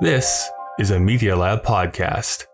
This is a Media Lab podcast.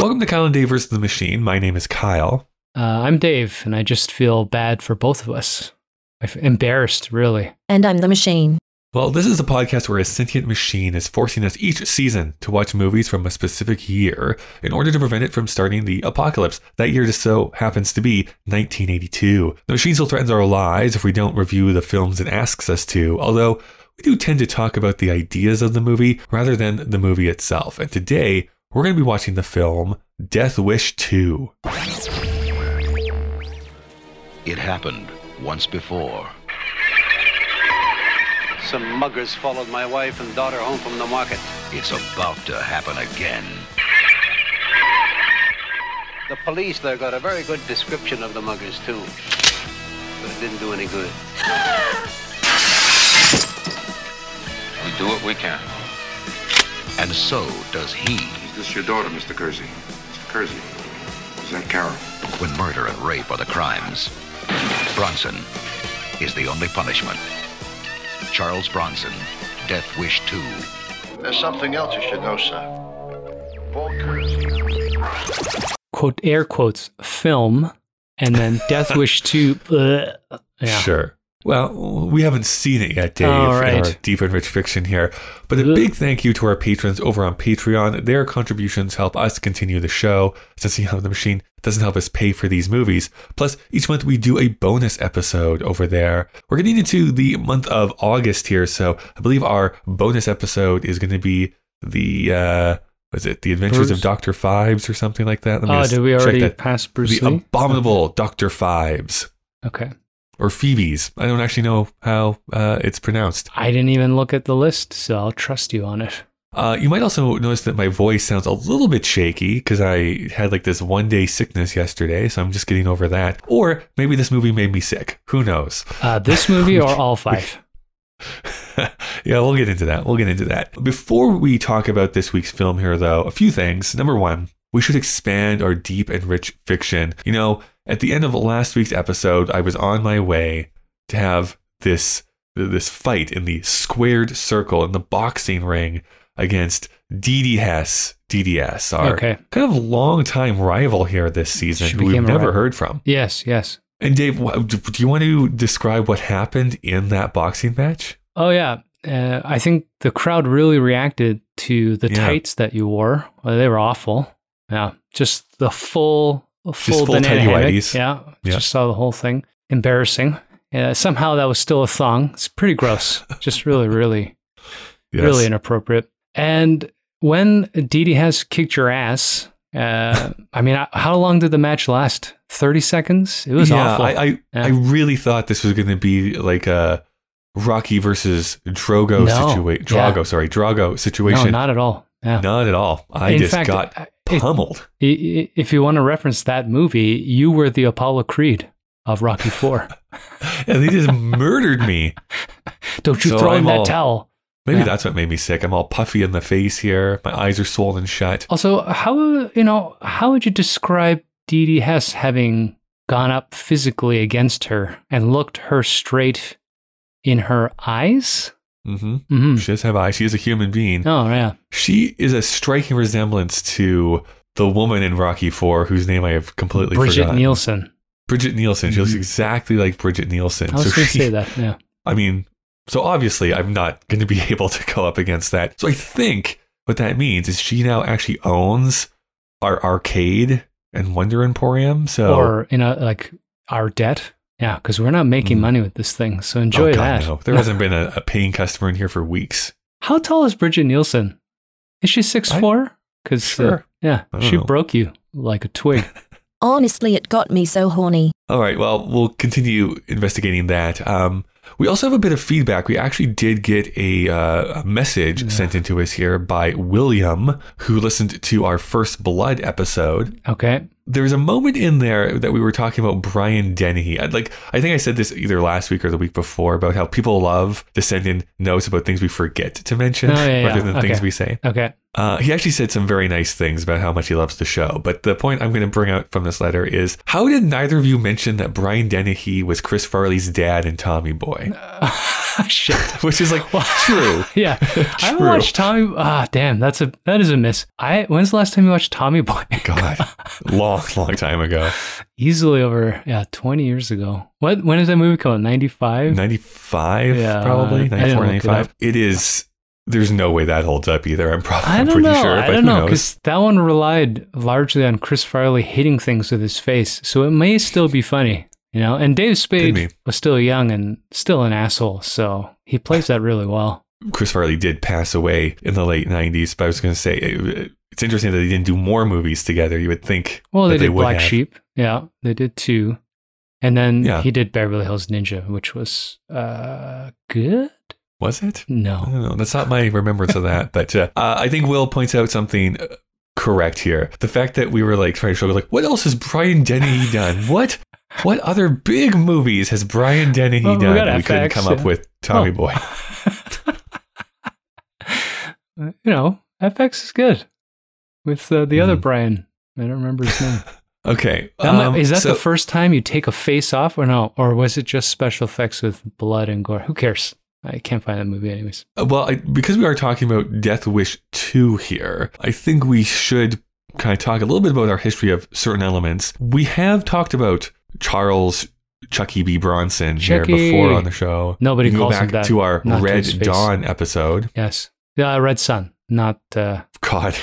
Welcome to Kyle and Dave versus the Machine. My name is Kyle. Uh, I'm Dave, and I just feel bad for both of us. I'm embarrassed, really. And I'm the machine. Well, this is a podcast where a sentient machine is forcing us each season to watch movies from a specific year in order to prevent it from starting the apocalypse. That year just so happens to be 1982. The machine still threatens our lives if we don't review the films it asks us to, although we do tend to talk about the ideas of the movie rather than the movie itself. And today, we're going to be watching the film Death Wish 2. It happened once before. Some muggers followed my wife and daughter home from the market. It's about to happen again. The police there got a very good description of the muggers, too. But it didn't do any good. We do what we can. And so does he. Is this your daughter, Mr. Kersey? Mr. Kersey. Is that Carol? When murder and rape are the crimes, Bronson is the only punishment. Charles Bronson, Death Wish 2. There's something else you should know, sir. Paul Kersey. Quote air quotes film, and then Death Wish two. uh, yeah. Sure. Well, we haven't seen it yet, Dave, Oh, in our deep and rich fiction here. But a Ugh. big thank you to our patrons over on Patreon. Their contributions help us continue the show, since you know the machine doesn't help us pay for these movies. Plus, each month we do a bonus episode over there. We're getting into the month of August here, so I believe our bonus episode is going to be the uh was it the Adventures Bruce? of Doctor Phibes or something like that? Let me Oh, did we check already pass Bruce the Lee? abominable Doctor Phibes Okay. or Phoebe's. I don't actually know how uh, it's pronounced. I didn't even look at the list, so I'll trust you on it. Uh, you might also notice that my voice sounds a little bit shaky because I had like this one day sickness yesterday, so I'm just getting over that. Or maybe this movie made me sick. Who knows? Uh, this movie or all five? yeah, we'll get into that. We'll get into that. Before we talk about this week's film here, though, a few things. Number one, we should expand our deep and rich fiction. You know, at the end of last week's episode, I was on my way to have this this fight in the squared circle in the boxing ring against Dee DDS, our Okay. kind of longtime rival here this season, She who we've never heard from. Yes, yes. And Dave, do you want to describe what happened in that boxing match? Oh yeah. Uh, I think the crowd really reacted to the Yeah. tights that you wore. Well, they were awful. Yeah, just the full, full full hammock. whities. Yeah, Yeah. just saw the whole thing. Embarrassing. Uh, somehow that was still a thong. It's pretty gross. just really, really, Yes. really inappropriate. And when Dee has kicked your ass, uh, I mean, how long did the match last? Thirty seconds. It was yeah, awful. I, I, Yeah. I really thought this was going to be like a Rocky versus Drogo No. situation. Yeah. Sorry, Drago situation. no, not at all. Yeah. Not at all. I In just fact, got it- pummeled. If you want to reference that movie, you were the Apollo Creed of Rocky Four. and they just murdered me. Don't you So throw in I'm that all- towel. Maybe Yeah. that's what made me sick. I'm all puffy in the face here. My eyes are swollen shut. Also, how you know how would you describe Dee Dee Hess having gone up physically against her and looked her straight in her eyes? hmm hmm She does have eyes. She is a human being. Oh yeah, She is a striking resemblance to the woman in Rocky Four, whose name I have completely Bridget forgotten. Nielsen. Brigitte Nielsen. She looks Mhm. exactly like Brigitte Nielsen. I was So going to say that. Yeah. I mean, so obviously I'm not going to be able to go up against that. So I think what that means is she now actually owns our arcade and Wonder Emporium. So Or in a like our debt. Yeah, because we're not making Mm. money with this thing. So oh, enjoy God, that. no. There hasn't been a, a paying customer in here for weeks. How tall is Brigitte Nielsen? Is she six four? Because Sure. yeah, she know. broke you like a twig. Honestly, it got me so horny. All right. Well, we'll continue investigating that. Um, we also have a bit of feedback. We actually did get a, uh, a message Yeah. sent into us here by William, who listened to our First Blood episode. Okay. there's a moment in there that we were talking about Brian Dennehy. I'd like I think I said this either last week or the week before about how people love to send in notes about things we forget to mention Oh, yeah, rather yeah. than things we say. Okay. Uh, he actually said some very nice things about how much he loves the show. But the point I'm going to bring out from this letter is how did neither of you mention that Brian Dennehy was Chris Farley's dad in Tommy Boy? Shit. Which is like true. Yeah. I haven't watched Tommy. Ah, damn. That's a that is a miss. I when's the last time you watched Tommy Boy? God, long, long time ago. Easily over yeah, twenty years ago. What? When did that movie come out? Ninety five. 95, Yeah, probably. didn't 94, look it 95. up. It is, there's no way that holds up either. I'm probably I I'm don't pretty know. sure. I don't know because that one relied largely on Chris Farley hitting things with his face, so it may still be funny, you know. And Dave. Spade was still young and still an asshole, so he plays that really well. Chris Farley did pass away in the late 90s, but I was going to say it, it's interesting that they didn't do more movies together. You would think Well, that they did would Black have. Sheep, yeah, they did too, and then Yeah. he did Beverly Hills Ninja, which was uh good. Was it? I No, don't know. That's not my remembrance of that. But uh, uh, I think Will points out something uh, correct here. The fact that we were like trying to show, like, what else has Brian Dennehy done? What what other big movies has Brian Dennehy Well, done? we couldn't FX, come up with Tommy. Boy. you know FX is good with uh, the other Mhm. Brian. I don't remember his name. Okay. Um, is that so- the first time you take a face off, or no? Or was it just special effects with blood and gore? Who cares? I can't find that movie, anyways. Uh, Well, I, because we are talking about Death Wish 2 here, I think we should kind of talk a little bit about our history of certain elements. We have talked about Charles Chucky B. Bronson Chucky. here before on the show. Nobody can calls go him back that. to our Not to Red his. Dawn episode. Yes, yeah, Red Sun. Not. Uh, God,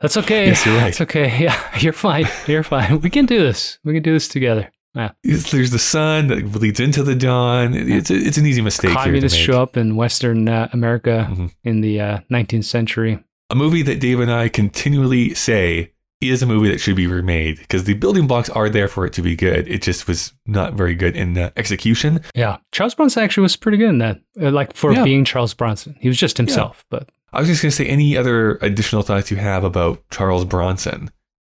that's okay. Yes, you're right. It's okay. Yeah, you're fine. You're fine. We can do this. We can do this together. Yeah. There's the sun that leads into the dawn. It- It's it's an easy mistake Communists here to make. show up in Western uh, America Mhm. in the uh, 19th century. A movie that Dave and I continually say is a movie that should be remade because the building blocks are there for it to be good. It just was not very good in uh, execution. Yeah, Charles Bronson actually was pretty good in that. Uh, like for Yeah. being Charles Bronson, he was just himself. But I was just going to say, any other additional thoughts you have about Charles Bronson?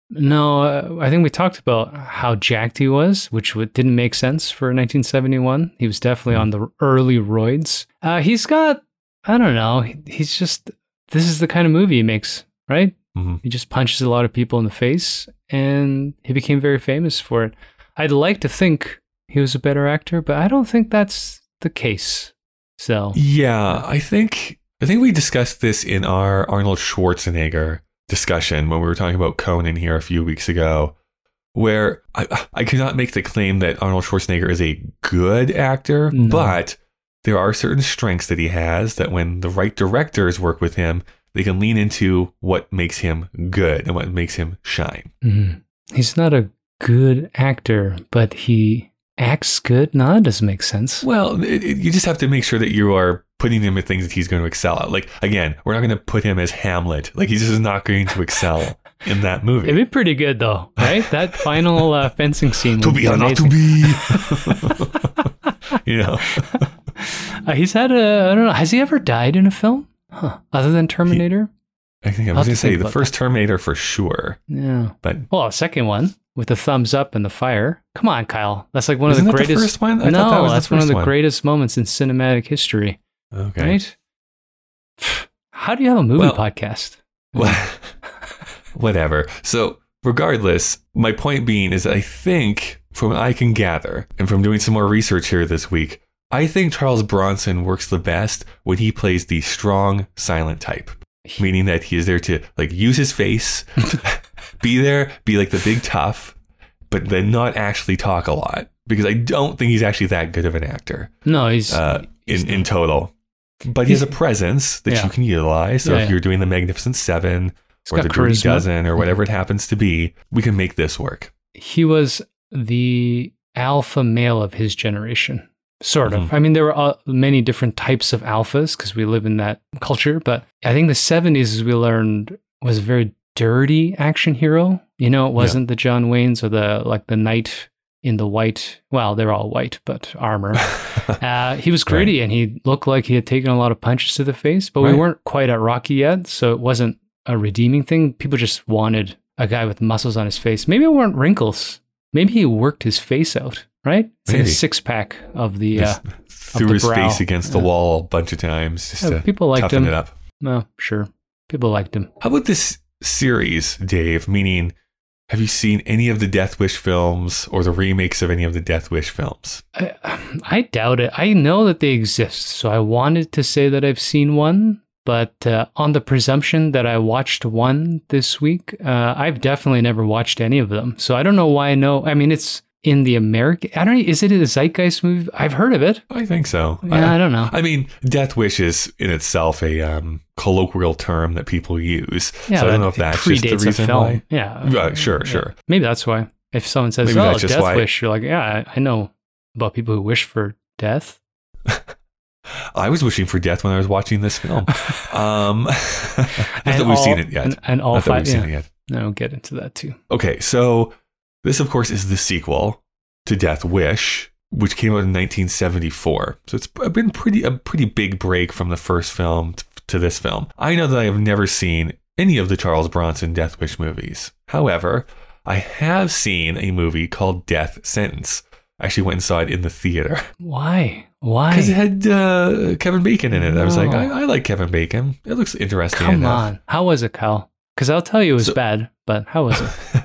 No, uh, I think we talked about how jacked he was, which w- didn't make sense for 1971. He was definitely on the early roids. Uh, he's got, I don't know, he's just. This is the kind of movie he makes, right? Mhm. He just punches a lot of people in the face, and he became very famous for it. I'd like to think he was a better actor, but I don't think that's the case. So Yeah, I think I think we discussed this in our Arnold Schwarzenegger discussion when we were talking about Conan here a few weeks ago, where I I cannot make the claim that Arnold Schwarzenegger is a good actor, No. but there are certain strengths that he has that when the right directors work with him, they can lean into what makes him good and what makes him shine. Mhm. he's not a good actor, but he acts good. No, that doesn't make sense. Well, it, it- you just have to make sure that you are putting him in things that he's going to excel at. Like again, we're not going to put him as Hamlet. Like he's just not going to excel in that movie. It'd be pretty good though, right? that final uh, fencing scene. to would be or not to be. you know, Uh, he's had a. I don't know. Has he ever died in a film? Huh. Other than Terminator? I think I was going to say the first Terminator for sure, yeah. but Well, a second one with the thumbs up and the fire. Come on, Kyle. That's like one Isn't of the that the greatest. first one? I no, that that's one of the one. greatest moments in cinematic history. okay. Right? How do you have a movie Well- podcast? Well, whatever. So, regardless, my point being is I think, from what I can gather, and from doing some more research here this week, I think Charles Bronson works the best when he plays the strong, silent type, meaning that he is there to like use his face, be there, be like the big tough, but then not actually talk a lot. Because I don't think he's actually that good of an actor No, he's. uh, in in total. But he has a presence that Yeah. you can utilize. So Yeah, if yeah. you're doing the Magnificent Seven he's or the Dirty. Dozen or whatever it happens to be, we can make this work. he was the alpha male of his generation. Sort of. Mhm. I mean, there were uh, many different types of alphas because we live in that culture. But I think the 70s, as we learned, was a very dirty action hero. You know, it wasn't the John Waynes or the like the knight in the white. Well, they're all white, but armor. Uh, he was gritty and he looked like he had taken a lot of punches to the face, but we weren't quite at Rocky yet. So it wasn't a redeeming thing. People just wanted a guy with muscles on his face. Maybe it weren't wrinkles. Maybe he worked his face out, right? It's like a six pack of the. Uh, threw the his brow. face against the wall a bunch of times just Yeah, people liked him. it up. well, sure. People liked him. How about this series, Dave? Meaning, have you seen any of the Death Wish films or the remakes of any of the Death Wish films? I, I doubt it. I know that they exist, so I wanted to say that I've seen one, but uh, on the presumption that I watched one this week, uh, I've definitely never watched any of them. So I don't know why I know. I mean, it's in the American. I don't. Know, is it a Zeitgeist movie? I've heard of it. I think so. Yeah, I don't know. I mean, Death Wish is in itself a um, colloquial term that people use. Yeah, so I don't know if that's just the reason film. why. Yeah, Right, sure, Yeah. sure. Maybe that's why. If someone says, Maybe "Oh, Death why- Wish," you're like, "Yeah, I I know about people who wish for death." I was wishing for death when I was watching this film. Um, not that we've all- seen it yet. And, and all not that five. we've seen Yeah, it yet. no, get into that too. Okay, so this, of course, is the sequel to Death Wish, which came out in 1974. So it's been pretty a pretty big break from the first film t- to this film. I know that I have never seen any of the Charles Bronson Death Wish movies. However, I have seen a movie called Death Sentence. I actually went and saw it in the theater Why? Why? because it had uh, Kevin Bacon in it. I was like, I, I like Kevin Bacon. It looks interesting. Come enough. on. How was it, Kyle? Because I'll tell you it was So- bad, but how was it?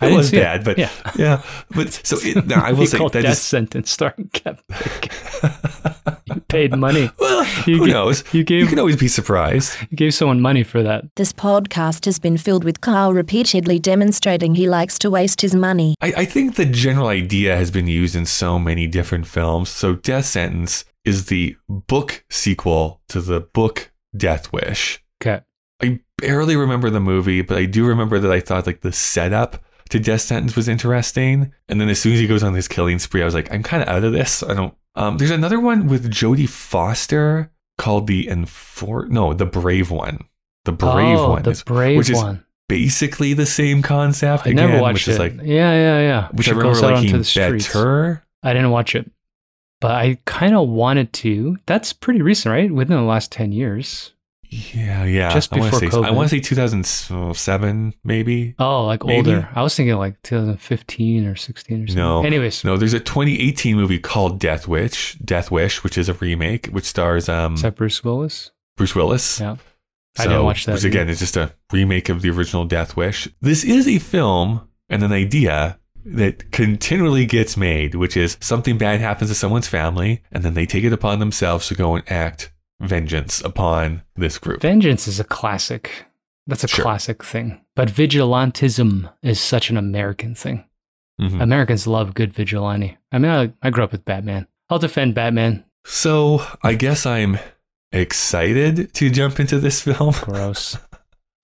it was see it. bad, but Yeah. yeah. But so it, now I will You say called that Death is Sentence starring Kevin you paid money. well. You who ga- knows? you gave- can always be surprised. You gave someone money for that. This podcast has been filled with Kyle repeatedly demonstrating he likes to waste his money. I, I think the general idea has been used in so many different films. So Death Sentence is the book sequel to the book Death Wish. Okay. I barely remember the movie, but I do remember that I thought like the setup to Death Sentence was interesting. And then as soon as he goes on this killing spree, I was like, I'm kind of out of this. I don't. Um, there's another one with Jodie Foster called the Enfor. No, the Brave one. The Brave oh, one, The is brave which is one. basically the same concept. I again, never watched which it. is like yeah, yeah, yeah. which She I remember goes out onto liking the streets. better. I didn't watch it, but I kind of wanted to. That's pretty recent, right? Within the last 10 years. Yeah, yeah. Just I before say, I want to say 2007, maybe. Oh, like Maybe. older. I was thinking like 2015 or 16 or something. No. Anyways, No, there's a 2018 movie called Death Wish, Death Wish, which is a remake, which stars um, is that Bruce Willis? Bruce Willis. Yeah. I didn't watch that Which again is just a remake of the original Death Wish. This is a film and an idea that continually gets made, which is something bad happens to someone's family, and then they take it upon themselves to go and act vengeance upon this group. Vengeance is a classic. That's a Sure. classic thing. But vigilantism is such an American thing. Mhm. Americans love good vigilante. I mean, I, I grew up with Batman. I'll defend Batman. So I guess I'm excited to jump into this film. Gross.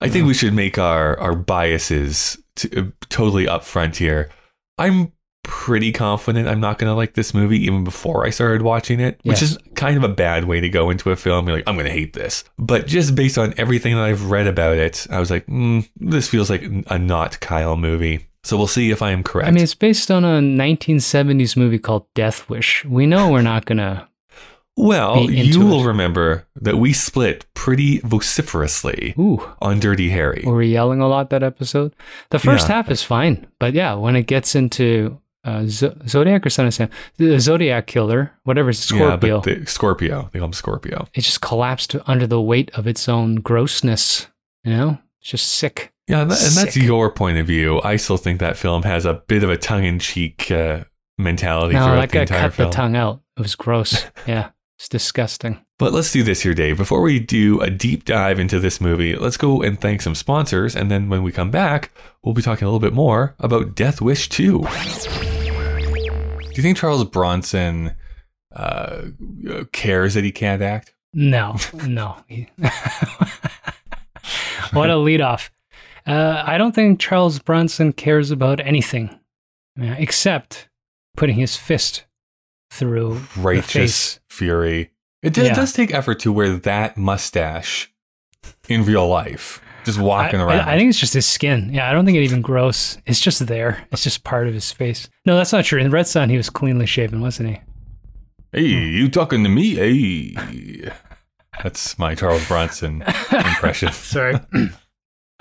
I think we should make our our biases to, uh, totally upfront here. I'm pretty confident I'm not going to like this movie even before I started watching it, which is kind of a bad way to go into a film. You're like, I'm going to hate this. But just based on everything that I've read about it, I was like, mm, this feels like a not Kyle movie. So we'll see if I am correct. I mean, it's based on a 1970s movie called Death Wish. We know we're not going to. well, you will it. remember that we split pretty vociferously Ooh. on Dirty Harry. Were we yelling a lot that episode? The first Yeah. half is fine. But yeah, when it gets into uh, Z- Zodiac or Son of Sam, the Zodiac killer, whatever, Scorpio, Yeah, the, Scorpio. They call him Scorpio. it just collapsed under the weight of its own grossness. You know? It's just sick. Yeah, and, that, and that's your point of view. I still think that film has a bit of a tongue-in-cheek uh, mentality No, that guy cut film. the tongue out. It was gross. yeah. It's disgusting. But let's do this here, Dave. Before we do a deep dive into this movie, let's go and thank some sponsors, and then when we come back, we'll be talking a little bit more about Death Wish 2. Do you think Charles Bronson uh, cares that he can't act? No, no. what a lead off. Uh, I don't think Charles Bronson cares about anything uh, except putting his fist through the Righteous face. fury. It, Yeah. it does take effort to wear that mustache in real life, just walking I- around. I think it's just his skin. Yeah, I don't think it even grows. It's just there. It's just part of his face. No, that's not true. In Red Sun, he was cleanly shaven, wasn't he? Hey, you talking to me? Hey. That's my Charles Bronson impression. Sorry.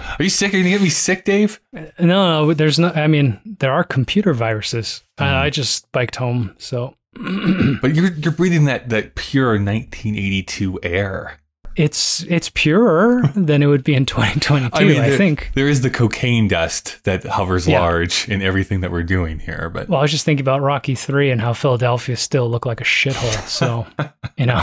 Are you sick? Are you gonna get me sick, Dave? No, no, there's no. I mean, there are computer viruses. Hmm. I, I just biked home, so But you're you're breathing that that pure 1982 air. It's it's purer than it would be in 2022. I, there, think. there is the cocaine dust that hovers Yeah. large in everything that we're doing here. But Well, I was just thinking about Rocky Three and how Philadelphia still looked like a shithole. So, you know,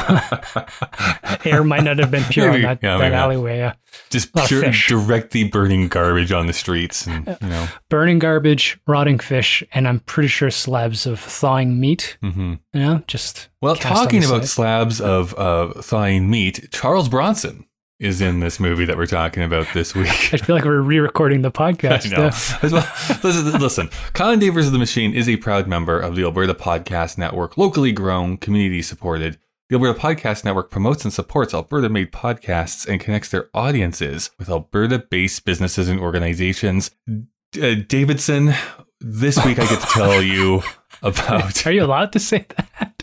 air might not have been pure Maybe- in that, yeah, that alleyway. Yeah. just pure, directly burning garbage on the streets, and you know, Burning garbage, rotting fish, and I'm pretty sure slabs of thawing meat. hmm You know, just Well, talking about side. slabs of uh, thawing meat, Charles Bronson is in this movie that we're talking about this week. I feel like we're re-recording the podcast. I know. listen, listen, Kyle and Dave versus the Machine is a proud member of the Alberta Podcast Network, locally grown, community supported. The Alberta Podcast Network promotes and supports Alberta made podcasts and connects their audiences with Alberta based businesses and organizations. Uh, Davidson, this week I get to tell you about. Are you allowed to say that?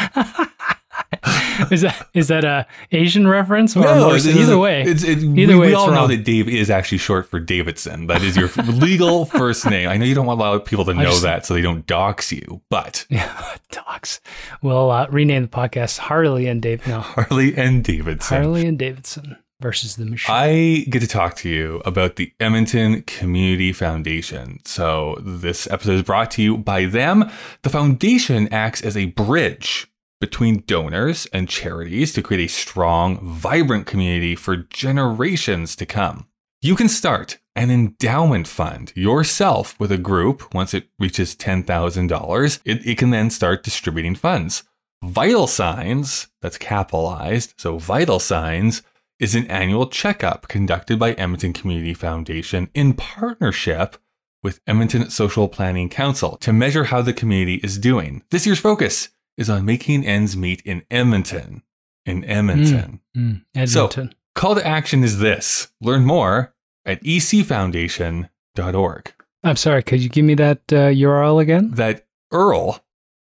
is that is that a Asian reference or No, it's- either it's- way? it's, it, Either we, way, we all know that Dave is actually short for Davidson. That is your legal first name. I know you don't want a lot of people to know just- that, so they don't dox you. But yeah, dogs. We'll uh, rename the podcast Harley and Dave. No, Harley and Davidson. Harley and Davidson versus the machine. I get to talk to you about the Edmonton Community Foundation. So, this episode is brought to you by them. The foundation acts as a bridge between donors and charities to create a strong, vibrant community for generations to come. You can start an endowment fund yourself with a group once it reaches $10,000. It, it can then start distributing funds. Vital Signs, that's capitalized, so Vital Signs is an annual checkup conducted by Edmonton Community Foundation in partnership with Edmonton Social Planning Council to measure how the community is doing. This year's focus is on making ends meet in Edmonton. In Edmonton. Mm, So- Edmonton. Call to action is this learn more at ecfoundation.org. I'm sorry. Could you give me that uh, URL again? That URL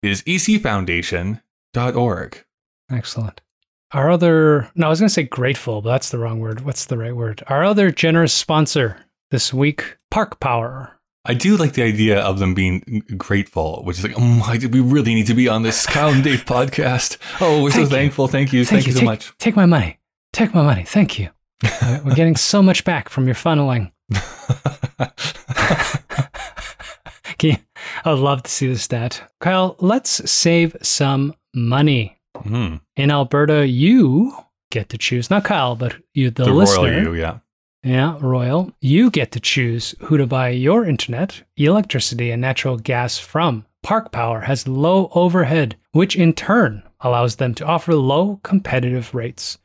is ecfoundation.org. Excellent. Our other, no, I was going to say grateful, but that's the wrong word. What's the right word? Our other generous sponsor this week, Park Power. I do like the idea of them being grateful, which is like, oh, I, we really need to be on this Kyle and Dave podcast. Oh, we're so Thank you. thankful. Thank you. Thank, you so take, much. Take my money. Take my money. Thank you. We're getting so much back from your funneling. You- I would love to see the stat. Kyle, let's save some money. Hmm. In Alberta, you get to choose, not Kyle, but you, the, The, listener. royal you, yeah. Yeah, Royal. You get to choose who to buy your internet, electricity, and natural gas from. Park Power has low overhead, which in turn allows them to offer low competitive rates.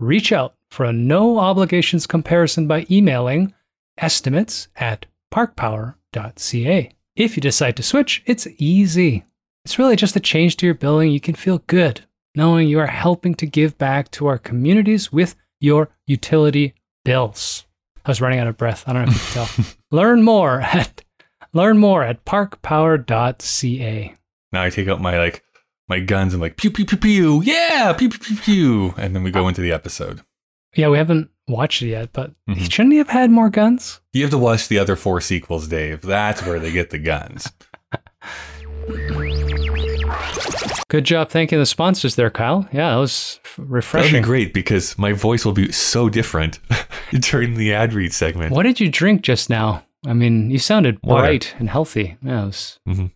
Reach out for a no obligations comparison by emailing estimates at parkpower.ca. If you decide to switch, it's easy. It's really just a change to your billing. You can feel good knowing you are helping to give back to our communities with your utility bills. I was running out of breath. I don't know if you can tell. learn more at learn more at parkpower.ca. Now I take out my like my guns and like pew pew pew pew. Yeah, pew pew pew pew. And then we go into the episode. Yeah, we haven't watched it yet, but Mhm. shouldn't he have had more guns? You have to watch the other four sequels, Dave. That's where they get the guns. Good job thanking the sponsors there, Kyle. Yeah, that was f- That'd be refreshing. great because my voice will be so different during the ad read segment. What did you drink just now? I mean, you sounded Water. bright and healthy. Yeah, it was mm-hmm.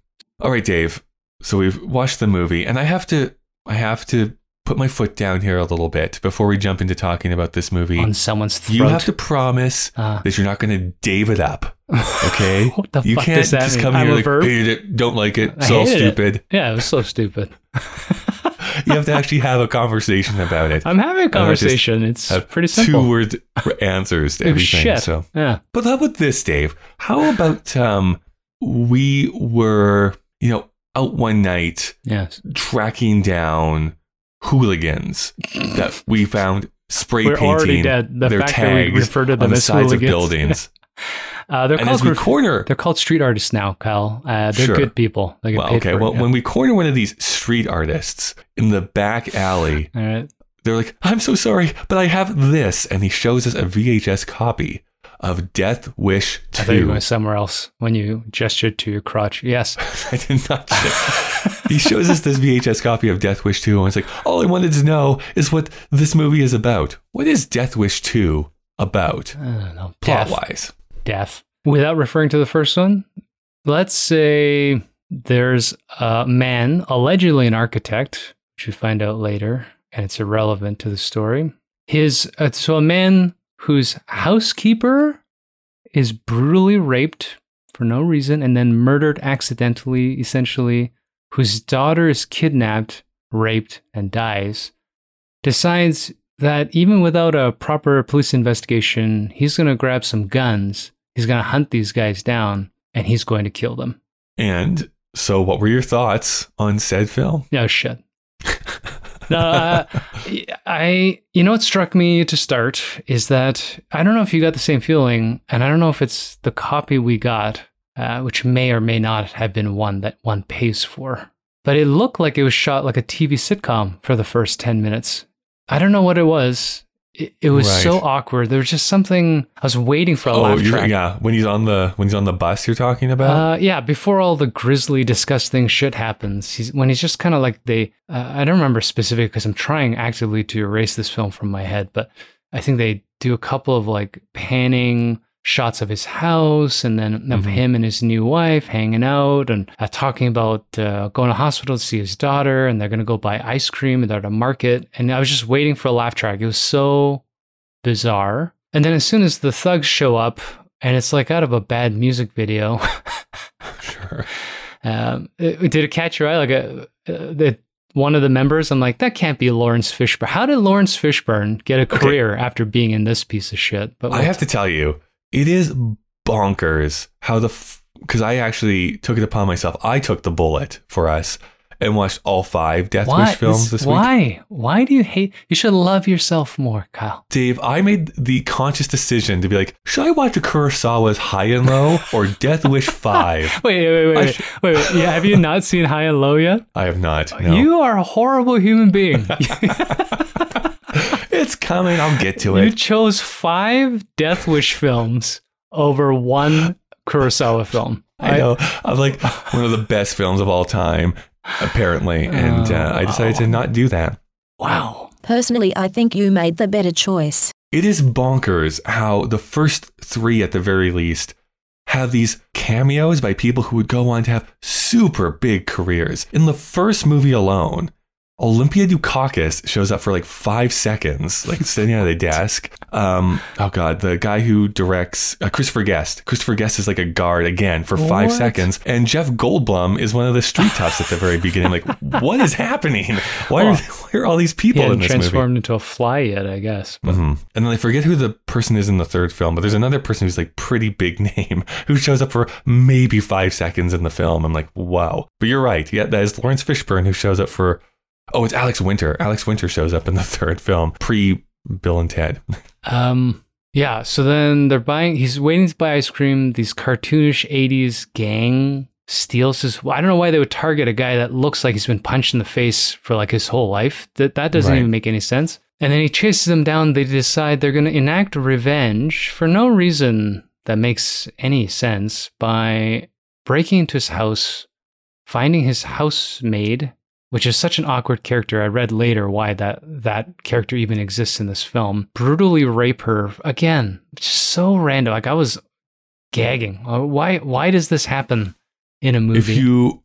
All right, Dave. So we've watched the movie, and I have to, I have to put my foot down here a little bit before we jump into talking about this movie. on someone's throat. You have to promise Uh, that you're not going to Dave it up. Okay? What the you fuck can't does that just mean? come I'm here like, verb? hate it, don't like it, I it's all hated it. stupid. yeah, it was so stupid. You have to actually have a conversation about it. I'm having a conversation. It's pretty simple. Two word answers to was everything. shit. So, Yeah. but how about this, Dave? How about um, we were, you know, out one night Yes. tracking down hooligans that we found spray We're painting. The their fact that we tags refer to on the sides hooligans. of buildings. Uh, they're and called as we graf- corner, they're called street artists now, Kyle. Uh, they're Sure. good people. They well, okay, it, well, yeah. when we corner one of these street artists in the back alley, right. they're like, "I'm so sorry, but I have this," and he shows us a VHS copy of Death Wish I thought you were 2. going somewhere else when you gestured to your crotch. Yes. I did not he shows us this VHS copy of Death Wish 2 and it's like, all I wanted to know is what this movie is about. What is Death Wish 2 about, I don't know. plot Death. wise? death. Without referring to the first one, let's say there's a man, allegedly an architect, which we find out later, and it's irrelevant to the story. His uh, so a man whose housekeeper is brutally raped for no reason and then murdered accidentally, essentially, whose daughter is kidnapped, raped, and dies, decides that even without a proper police investigation, he's going to grab some guns, he's going to hunt these guys down, and he's going to kill them. And so, what were your thoughts on said film? No shit. Uh, I. You know what struck me to start is that I don't know if you got the same feeling, and I don't know if it's the copy we got, uh, which may or may not have been one that one pays for. But it looked like it was shot like a TV sitcom for the first ten minutes. I don't know what it was. It, it was Right. so awkward. There was just something. I was waiting for a Oh, laugh track. yeah, when he's on the when he's on the bus, you're talking about. Uh, yeah, before all the grisly, disgusting shit happens, he's when he's just kind of like they. Uh, I don't remember specific because I'm trying actively to erase this film from my head, but I think they do a couple of like panning shots of his house and then of Mhm. him and his new wife hanging out and uh, talking about uh, going to hospital to see his daughter and they're going to go buy ice cream and they're at a market and I was just waiting for a laugh track. It was so bizarre. And then as soon as the thugs show up and it's like out of a bad music video. sure. Um, it- did it catch your eye? Like a, uh, the, one of the members, I'm like, that can't be Laurence Fishburne. How did Laurence Fishburne get a career after being in this piece of shit? But I have to tell you, it is bonkers how the because I actually took it upon myself. I took the bullet for us and watched all five Death why? Wish films It's- this week. why? Why do you hate? You should love yourself more, Kyle. Dave, I made the conscious decision to be like, should I watch a Kurosawa's High and Low or Death Wish Five? Wait, wait, wait, wait, wait, wait. Yeah, have you not seen High and Low yet? I have not. No. You are a horrible human being. it's coming. I'll get to it. you chose five Death Wish films over one Kurosawa film. I know. I'm like one of the best films of all time, apparently, and uh, I decided to not do that. Wow. Personally, I think you made the better choice. It is bonkers how the first three, at the very least, have these cameos by people who would go on to have super big careers. In the first movie alone, Olympia Dukakis shows up for like five seconds, like sitting at a desk. Um, oh god, the guy who directs uh, Christopher Guest. Christopher Guest is like a guard again for five What? seconds, and Jeff Goldblum is one of the street toughs at the very beginning. Like, what is happening? Why are, why are all these He people in this movie? transformed into a fly yet, I guess. But hmm And then I forget who the person is in the third film, but there's another person who's like pretty big name who shows up for maybe five seconds in the film. I'm like, wow. But you're right. Yeah, that is Laurence Fishburne who shows up for. Oh, it's Alex Winter. Alex Winter shows up in the third film, pre Bill and Ted. Um, yeah. So then they're buying. He's waiting to buy ice cream. These cartoonish '80s gang steals his. I don't know why they would target a guy that looks like he's been punched in the face for like his whole life. That that doesn't Right. even make any sense. And then he chases them down. They decide they're going to enact revenge for no reason that makes any sense by breaking into his house, finding his housemaid, which is such an awkward character. I read later why that that character even exists in this film. Brutally rape her again. So random. Like I was gagging. Uh, Why why does this happen in a movie? If you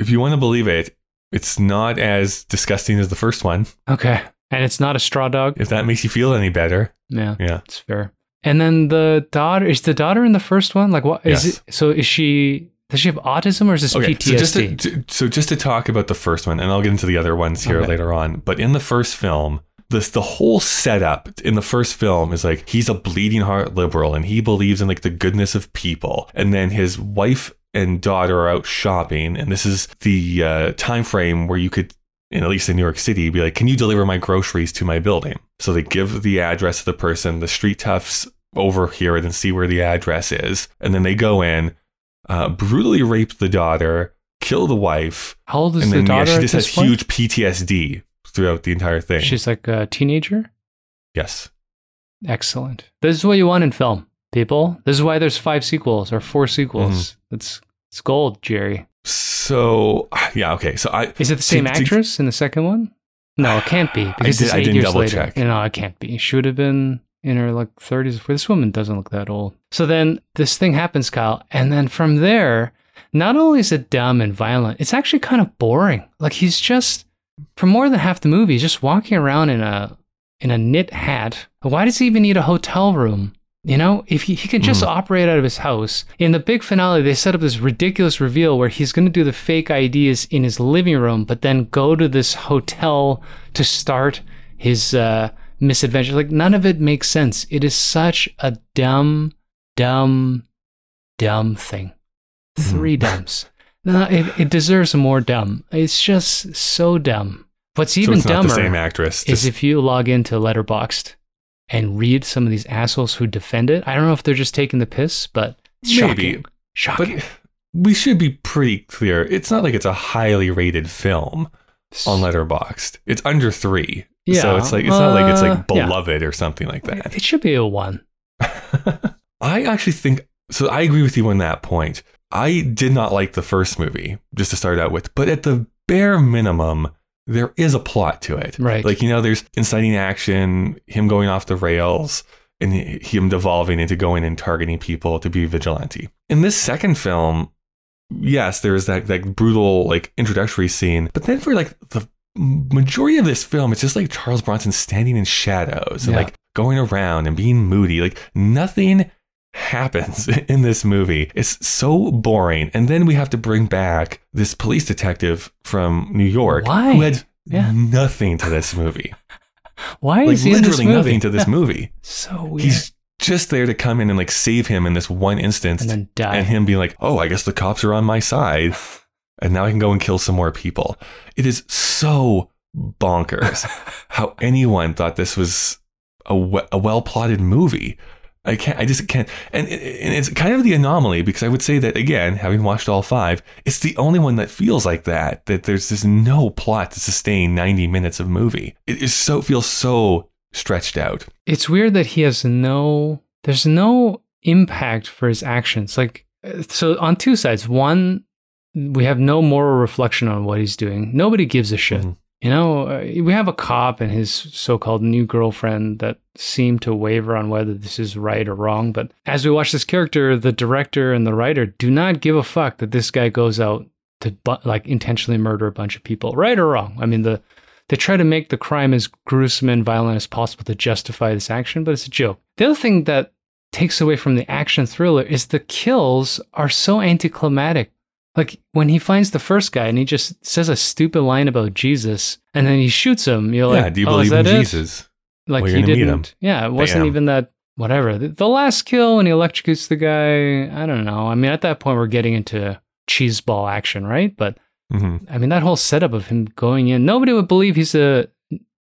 if you want to believe it, it's not as disgusting as the first one. okay. And it's not a straw dog. If that makes you feel any better, Yeah, yeah. it's fair. And then the daughter is the daughter in the first one. Like what is Yes. it? So is she? Does she have autism or is this Okay, PTSD? so just, to, to- so just to talk about the first one, and I'll get into the other ones here Okay. later on. But in the first film, this the whole setup in the first film is like he's a bleeding heart liberal, and he believes in like the goodness of people. And then his wife and daughter are out shopping, and this is the uh, time frame where you could. In, at least in New York City, be like, can you deliver my groceries to my building? So they give the address of the person. The street toughs overhear it and see where the address is, and then they go in, uh, brutally rape the daughter, kill the wife, How old is and the then yeah, daughter she at just this has point? huge PTSD throughout the entire thing. She's like a teenager. yes, Excellent. This is what you want in film. people. This is why there's five sequels or four sequels. Mm-hmm. It's it's gold, Jerry. So yeah, okay. So I Is it the same to- to- actress in the second one? No, it can't be because did- it's I didn't years double later. check. No, it can't be. She would have been in her like 30s. This woman doesn't look that old. So then this thing happens, Kyle, and then from there, not only is it dumb and violent, it's actually kind of boring. Like he's just for more than half the movie, he's just walking around in a in a knit hat. Why does he even need a hotel room? You know, if he, he can just operate out of his house. In the big finale, they set up this ridiculous reveal where he's going to do the fake ideas in his living room, but then go to this hotel to start his uh, misadventure. Like, none of it makes sense. It is such a dumb, dumb, dumb thing. Three hmm. dumbs. No, it, it deserves more dumb. It's just so dumb. What's so even not dumber actress. is just- if you log into Letterboxd and read some of these assholes who defend it. I don't know if they're just taking the piss, but Maybe. shocking. Shocking. but we should be pretty clear. It's not like it's a highly rated film on Letterboxd. It's under three. So Yeah, it's like it's not like it's uh, like yeah. beloved or something like that. it should be a one. I actually think so. I agree with you on that point. I did not like the first movie, just to start out with, but at the bare minimum, there is a plot to it. Right. Like, you know, there's inciting action, him going off the rails, and him devolving into going and targeting people to be vigilante. In this second film, yes, there's that, that brutal, like, introductory scene, but then for like the majority of this film, it's just like Charles Bronson standing in shadows and Yeah. like going around and being moody. Like, nothing happens in this movie. It's so boring. And then we have to bring back this police detective from New York Why? who had Yeah. nothing to this movie. Why like is he literally nothing to this movie. so weird. He's just there to come in and like save him in this one instance and then die. and him being like, "Oh, I guess the cops are on my side." And now I can go and kill some more people. It is so bonkers how anyone thought this was a, we- a well plotted movie. I can't. I just can't. And, and it's kind of the anomaly because I would say that again, having watched all five, it's the only one that feels like that. That there's just no plot to sustain 90 minutes of movie. It is so feels so stretched out. it's weird that he has no there's no impact for his actions like uh, so on two sides one we have no moral reflection on what he's doing nobody gives a shit Mhm. you know uh, we have a cop and his so-called new girlfriend that seem to waver on whether this is right or wrong but as we watch this character the director and the writer do not give a fuck that this guy goes out to bu- like intentionally murder a bunch of people right or wrong i mean the they try to make the crime as gruesome and violent as possible to justify this action, but it's a joke. The other thing that takes away from the action thriller is the kills are so anticlimactic. Like when he finds the first guy and he just says a stupid line about Jesus and then he shoots him, you're like, yeah. Do you "Oh, believe in it?" Jesus? Like Well, he you're gonna meet him. didn't. Yeah, it wasn't Bam. even that. Whatever. The, the last kill when he electrocutes the guy, I don't know. I mean, at that point, we're getting into cheeseball action, right? But hmm I mean, that whole setup of him going in, nobody would believe he's a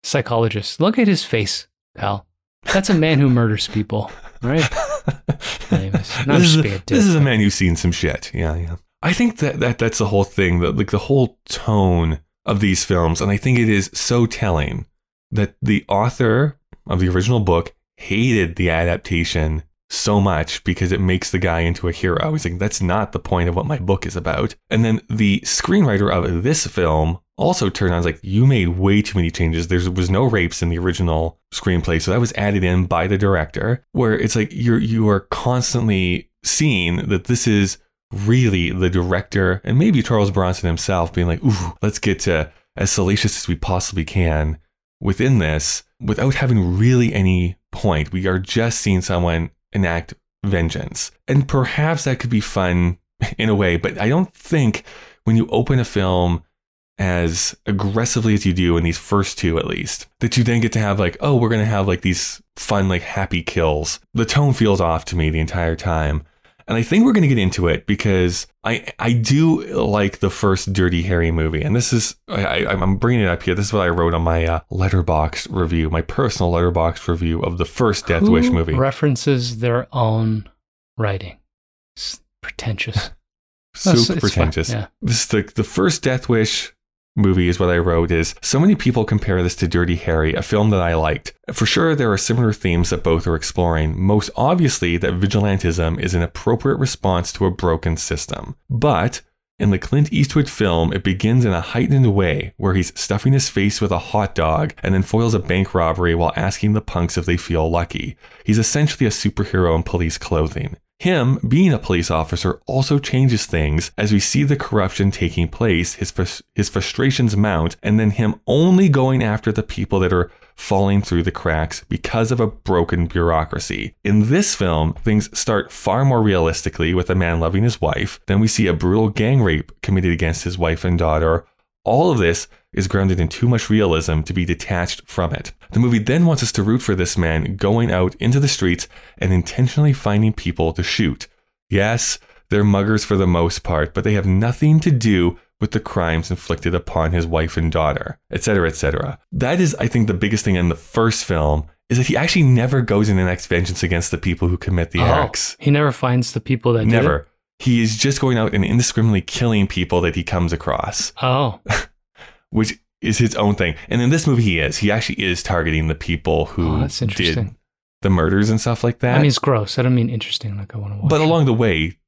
psychologist. Look at his face, pal. That's a man who murders people, right? Anyways, this, is a this is a man who's seen some shit. Yeah, yeah. I think that, that that's the whole thing, that like the whole tone of these films, and I think it is so telling that the author of the original book hated the adaptation so much because it makes the guy into a hero. He's like, that's not the point of what my book is about. And then the screenwriter of this film also turned on, like, you made way too many changes. There was no rapes in the original screenplay, so that was added in by the director. Where it's like you're you are constantly seeing that this is really the director and maybe Charles Bronson himself being like, ooh, let's get to as salacious as we possibly can within this without having really any point. We are just seeing someone enact vengeance. And perhaps that could be fun in a way, but I don't think when you open a film as aggressively as you do in these first two at least that you then get to have like oh we're going to have like these fun like happy kills the tone feels off to me the entire time and I think we're going to get into it because I I do like the first Dirty Harry movie, and this is I, I, I'm bringing it up here. This is what I wrote on my uh, Letterboxd review, my personal Letterboxd review of the first Death Who Wish movie. references their own writing. It's pretentious. Super pretentious. yeah. This is the the first Death Wish movie is what I wrote is so many people compare this to Dirty Harry, a film that I liked. For sure, there are similar themes that both are exploring. Most obviously, that vigilantism is an appropriate response to a broken system. But in the Clint Eastwood film, it begins in a heightened way where he's stuffing his face with a hot dog and then foils a bank robbery while asking the punks if they feel lucky. He's essentially a superhero in police clothing. Him being a police officer also changes things as we see the corruption taking place, his, frus- his frustrations mount, and then him only going after the people that are falling through the cracks because of a broken bureaucracy. In this film, things start far more realistically with a man loving his wife. Then we see a brutal gang rape committed against his wife and daughter. All of this is grounded in too much realism to be detached from it. The movie then wants us to root for this man going out into the streets and intentionally finding people to shoot. Yes, they're muggers for the most part, but they have nothing to do with the crimes inflicted upon his wife and daughter, etc., etc. That is, I think, the biggest thing in the first film is that he actually never goes in and acts vengeance against the people who commit the Oh, acts. He never finds the people that? Never. He is just going out and indiscriminately killing people that he comes across, Oh, which is his own thing. And in this movie, he is. He actually is targeting the people who Oh, that's did the murders and stuff like that. I mean, it's gross. I don't mean interesting. Like I want to watch. but along the way,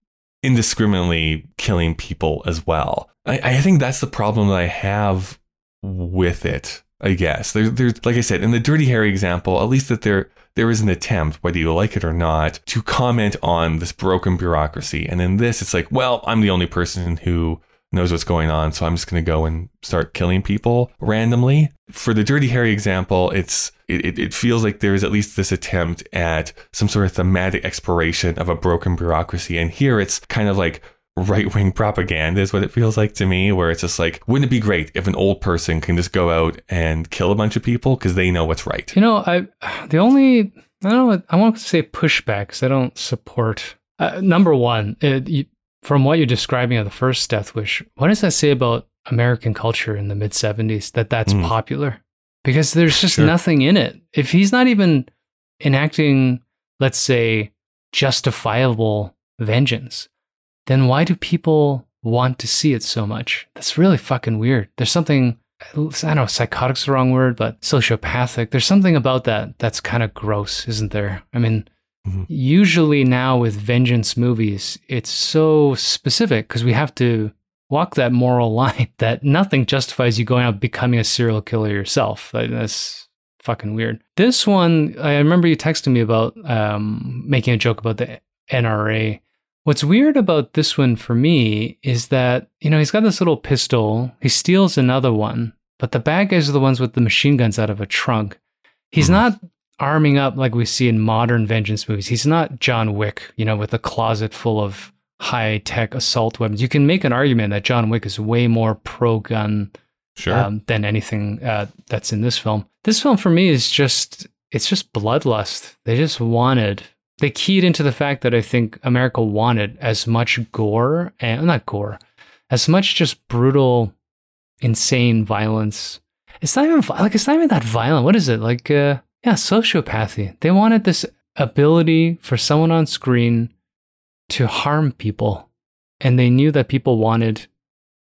indiscriminately killing people as well. I, I think that's the problem that I have with it. I guess there's, there's, like I said, in the Dirty Harry example, at least that there there is an attempt, whether you like it or not, to comment on this broken bureaucracy. And in this, it's like, well, I'm the only person who knows what's going on, so I'm just going to go and start killing people randomly. For the Dirty Harry example, it's it, it- feels like there is at least this attempt at some sort of thematic exploration of a broken bureaucracy. And here it's kind of like right wing propaganda is what it feels like to me, where it's just like, wouldn't it be great if an old person can just go out and kill a bunch of people because they know what's right? You know, I the only I don't know. what- I want to say pushback because I don't support. Uh, number one, it, you, from what you're describing of the first Death Wish, what does that say about American culture in the mid '70s that that's Mm. popular? Because there's just Sure. nothing in it. If he's not even enacting, let's say, justifiable vengeance, then why do people want to see it so much? That's really fucking weird. There's something I don't know, psychotic's the wrong word, but sociopathic. There's something about that that's kind of gross, isn't there? I mean, Mhm. usually now with vengeance movies, it's so specific because we have to walk that moral line that nothing justifies you going out becoming a serial killer yourself. Like, that's fucking weird. This one, I remember you texting me about um, making a joke about the NRA. What's weird about this one for me is that, you know, he's got this little pistol, he steals another one, but the bad guys are the ones with the machine guns out of a trunk. He's Mhm. not arming up like we see in modern vengeance movies. He's not John Wick, you know, with a closet full of high tech assault weapons. You can make an argument that John Wick is way more pro gun Sure. um, than anything uh, that's in this film. This film for me is just it's just bloodlust. They just wanted they keyed into the fact that I think America wanted as much gore and not gore, as much just brutal, insane violence. It's not even like it's not even that violent. What is it like? Uh, yeah, sociopathy. They wanted this ability for someone on screen to harm people, and they knew that people wanted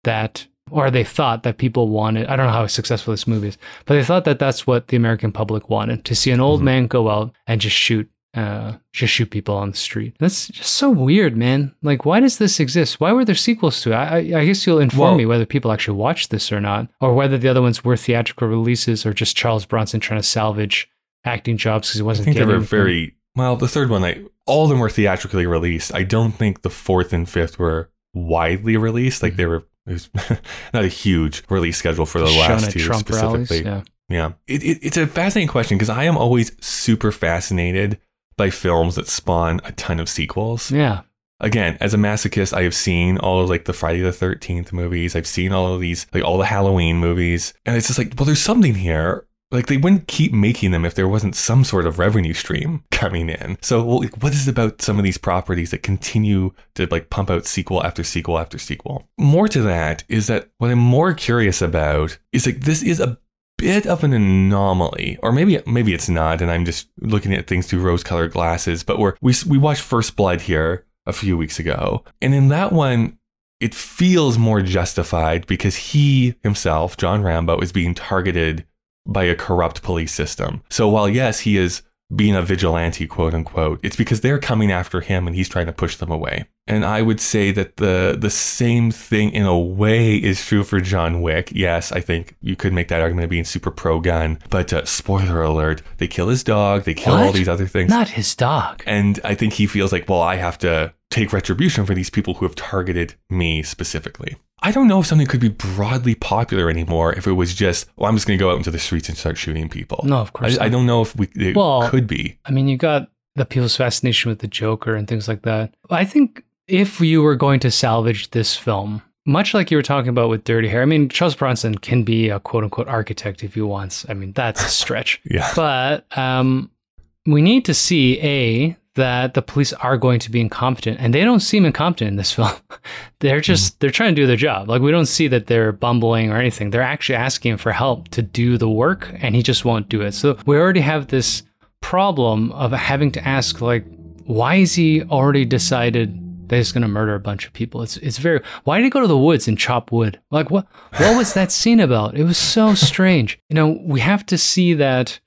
that or they thought that people wanted i don't know how successful this movie is but they thought that that's what the american public wanted to see an old Mhm. man go out and just shoot uh, just shoot people on the street that's just so weird man like why does this exist why were there sequels to it i, I guess you'll inform Well- me whether people actually watched this or not or whether the other ones were theatrical releases or just charles bronson trying to salvage acting jobs because he wasn't I think they were anything. very well. The third one, I all of them were theatrically released. I don't think the fourth and fifth were widely released. Like they were. It was not a huge release schedule for the last two Trump rallies, specifically. yeah. Yeah. It, it, it's a fascinating question because I am always super fascinated by films that spawn a ton of sequels. yeah Again, as a masochist, I have seen all of like the Friday the 13th movies. I've seen all of these, like all the Halloween movies. And it's just like, well, there's something here. Like they wouldn't keep making them if there wasn't some sort of revenue stream coming in. So well, like, what is it about some of these properties that continue to like pump out sequel after sequel after sequel? More to that is that what I'm more curious about is like this is a bit of an anomaly, or maybe maybe it's not, and I'm just looking at things through rose-colored glasses. But we're, we we watched First Blood here a few weeks ago, and in that one, it feels more justified because he himself, John Rambo, is being targeted by a corrupt police system. So while yes, he is being a vigilante, quote unquote, it's because they're coming after him and he's trying to push them away. And I would say that the the same thing in a way is true for John Wick. Yes, I think you could make that argument of being super pro gun, but uh, spoiler alert, they kill his dog, they kill all these other things. Not his dog. And I think he feels like, well, I have to take retribution for these people who have targeted me specifically. I don't know if something could be broadly popular anymore if it was just, well, I'm just going to go out into the streets and start shooting people. No, of course I, I don't know if we it Well- could be. I mean, you got the people's fascination with the Joker and things like that. I think if you were going to salvage this film, much like you were talking about with Dirty Harry, I mean, Charles Bronson can be a quote unquote architect if he wants. I mean, that's a stretch. Yeah. But um, we need to see A, that the police are going to be incompetent and they don't seem incompetent in this film. they're hmm. just they're trying to do their job. Like we don't see that they're bumbling or anything. They're actually asking him for help to do the work and he just won't do it. So we already have this problem of having to ask like why is he already decided that he's going to murder a bunch of people? It's it's very why did he go to the woods and chop wood? Like what what was that scene about? It was so strange. You know, we have to see that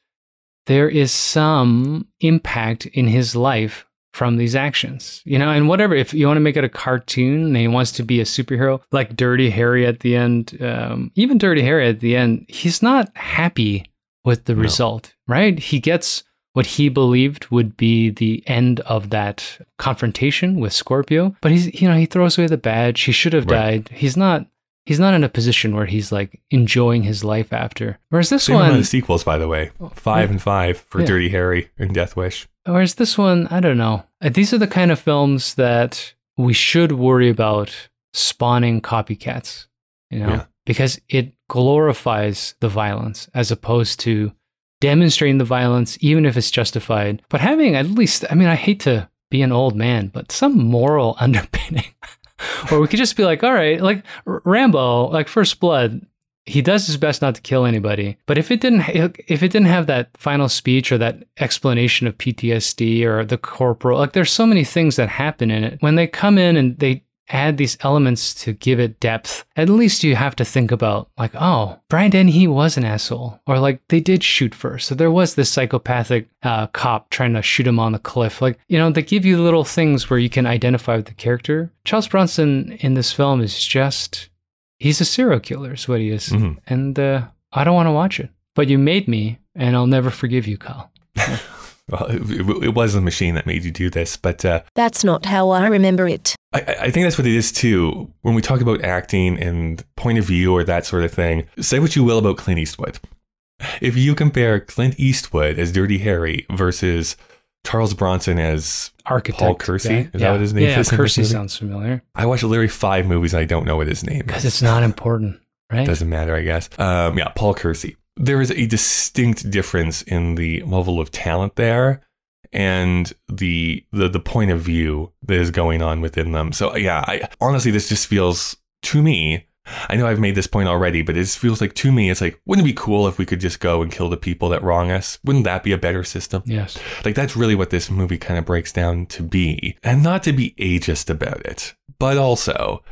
there is some impact in his life from these actions, you know, and whatever. If you want to make it a cartoon and he wants to be a superhero, like Dirty Harry at the end, um, even Dirty Harry at the end, he's not happy with the result, right? He gets what he believed would be the end of that confrontation with Scorpio, but he's, you know, he throws away the badge. He should have Right. died. He's not. He's not in a position where he's like enjoying his life after. Whereas this Same one, of sequels, by the way. Five and five for Yeah. Dirty Harry and Death Wish. Whereas this one, I don't know. Uh, These are the kind of films that we should worry about spawning copycats, you know, Yeah. because it glorifies the violence as opposed to demonstrating the violence, even if it's justified. But having at least, I mean, I hate to be an old man, but some moral underpinning. or we could just be like, all right, like Rambo, like First Blood, he does his best not to kill anybody. But if it didn't, if it didn't have that final speech or that explanation of PTSD or the corporal, like there's so many things that happen in it. When they come in and they add these elements to give it depth, at least you have to think about like, oh, Brian Dennehy was an asshole, or like they did shoot first. So there was this psychopathic uh, cop trying to shoot him on the cliff. Like you know, they give you little things where you can identify with the character. Charles Bronson in this film is just he's a serial killer is what he is Mhm. and uh, i don't want to watch it but you made me and i'll never forgive you kyle Well, it, it- it was a machine that made you do this, but uh, That's not how I remember it. I, I think that's what it is too. When we talk about acting and point of view or that sort of thing, say what you will about Clint Eastwood. If you compare Clint Eastwood as Dirty Harry versus Charles Bronson as architect Paul Kersey? guy. Is that yeah. what his name yeah is this kersey sounds familiar I watched literally five movies and I don't know what his name is. because it's not important right Doesn't matter, I guess. Um, yeah, Paul Kersey. There is a distinct difference in the level of talent there and the, the the point of view that is going on within them. So yeah, I honestly this just feels to me. I know I've made this point already, but it just feels like to me it's like wouldn't it be cool if we could just go and kill the people that wrong us? Wouldn't that be a better system? yes Like that's really what this movie kind of breaks down to be, and not to be ageist about it, but also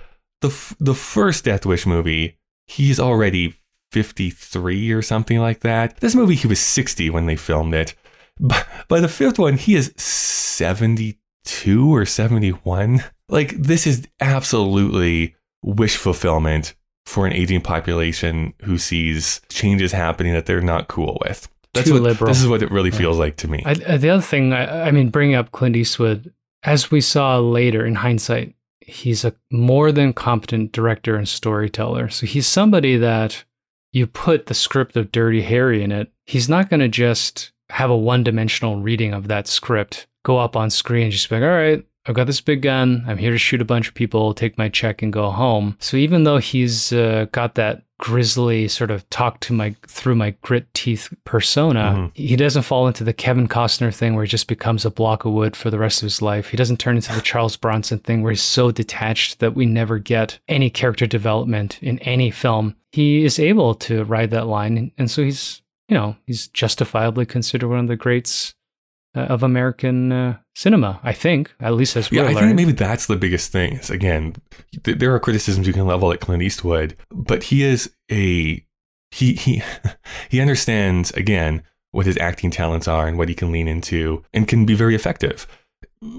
the f- the first Death Wish movie, he's already fifty three or something like that. This movie, he was sixty when they filmed it. But by the fifth one, he is seventy two or seventy one. Like this is absolutely wish fulfillment for an aging population who sees changes happening that they're not cool with. That's Too what liberal. this is what it really feels like to me. I, uh, the other thing I, I mean bringing up clint eastwood as we saw later in hindsight he's a more than competent director and storyteller so he's somebody that you put the script of dirty harry in it he's not going to just have a one-dimensional reading of that script go up on screen and just be like all right I've got this big gun. I'm here to shoot a bunch of people, take my check, and go home. So even though he's uh, got that grisly sort of talk to my through my grit teeth persona, he doesn't fall into the Kevin Costner thing where he just becomes a block of wood for the rest of his life. He doesn't turn into the Charles Bronson thing where he's so detached that we never get any character development in any film. He is able to ride that line, and so he's you know he's justifiably considered one of the greats uh, of American uh, cinema. I think, at least as we Yeah, I learned. think maybe that's the biggest thing. Is again, th- there are criticisms you can level at Clint Eastwood, but he is a he he he understands again what his acting talents are and what he can lean into, and can be very effective.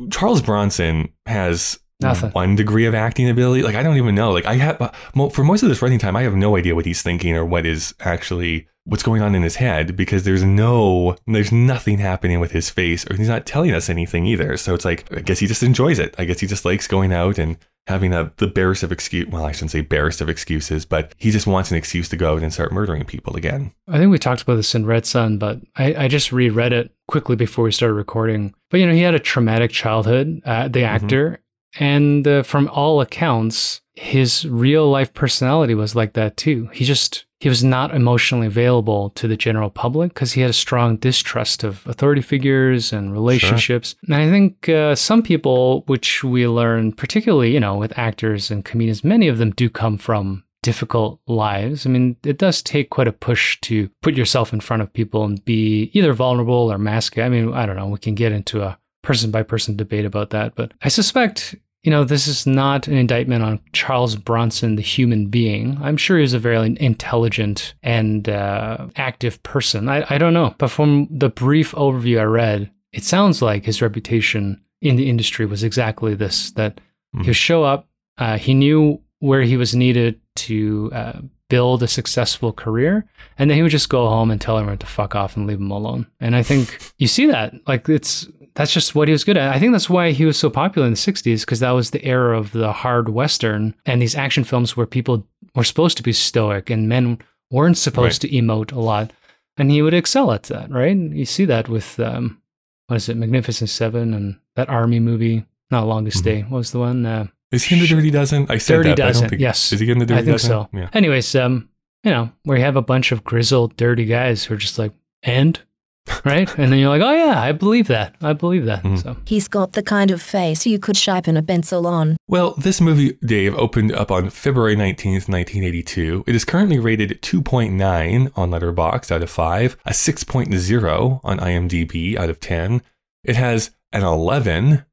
Charles Bronson has Nothing. one degree of acting ability. Like I don't even know. Like I have uh, for most of this running time, I have no idea what he's thinking or what is actually what's going on in his head because there's no there's nothing happening with his face or he's not telling us anything either. So it's like I guess he just enjoys it. I guess he just likes going out and having a the barest of excuse. Well, I shouldn't say barest of excuses, but he just wants an excuse to go out and start murdering people again. I think we talked about this in Red Sun, but I, I just reread it quickly before we started recording. But you know, he had a traumatic childhood, uh, the actor, and uh, from all accounts, his real life personality was like that too. He just he was not emotionally available to the general public because he had a strong distrust of authority figures and relationships. And I think uh, some people, which we learn, particularly you know with actors and comedians, many of them do come from difficult lives. I mean, it does take quite a push to put yourself in front of people and be either vulnerable or mask. I mean, I don't know. We can get into a person by person debate about that, but I suspect you know, this is not an indictment on Charles Bronson, the human being. I'm sure he's a very intelligent and uh, active person. I, I don't know. But from the brief overview I read, it sounds like his reputation in the industry was exactly this that he would show up, uh, he knew where he was needed to uh, build a successful career, and then he would just go home and tell everyone to fuck off and leave him alone. And I think you see that. Like, it's that's just what he was good at. I think that's why he was so popular in the 60s because that was the era of the hard western and these action films where people were supposed to be stoic and men weren't supposed to emote a lot. And he would excel at that, right? You see that with, um, what is it, Magnificent Seven and that army movie, not Longest Day. What was the one? Uh, Is he in the Dirty Dozen? I said Dirty that, Dozen, don't think. yes. Is he in the Dirty I think Dozen? so. Yeah. Anyways, um, you know, where you have a bunch of grizzled, dirty guys who are just like, and? Right? and then you're like, oh yeah, I believe that. I believe that. Mm-hmm. So He's got the kind of face you could sharpen a pencil on. Well, this movie, Dave, opened up on February 19th, 1982. It is currently rated 2.9 on Letterboxd out of 5, a 6.0 on IMDb out of 10. It has an 11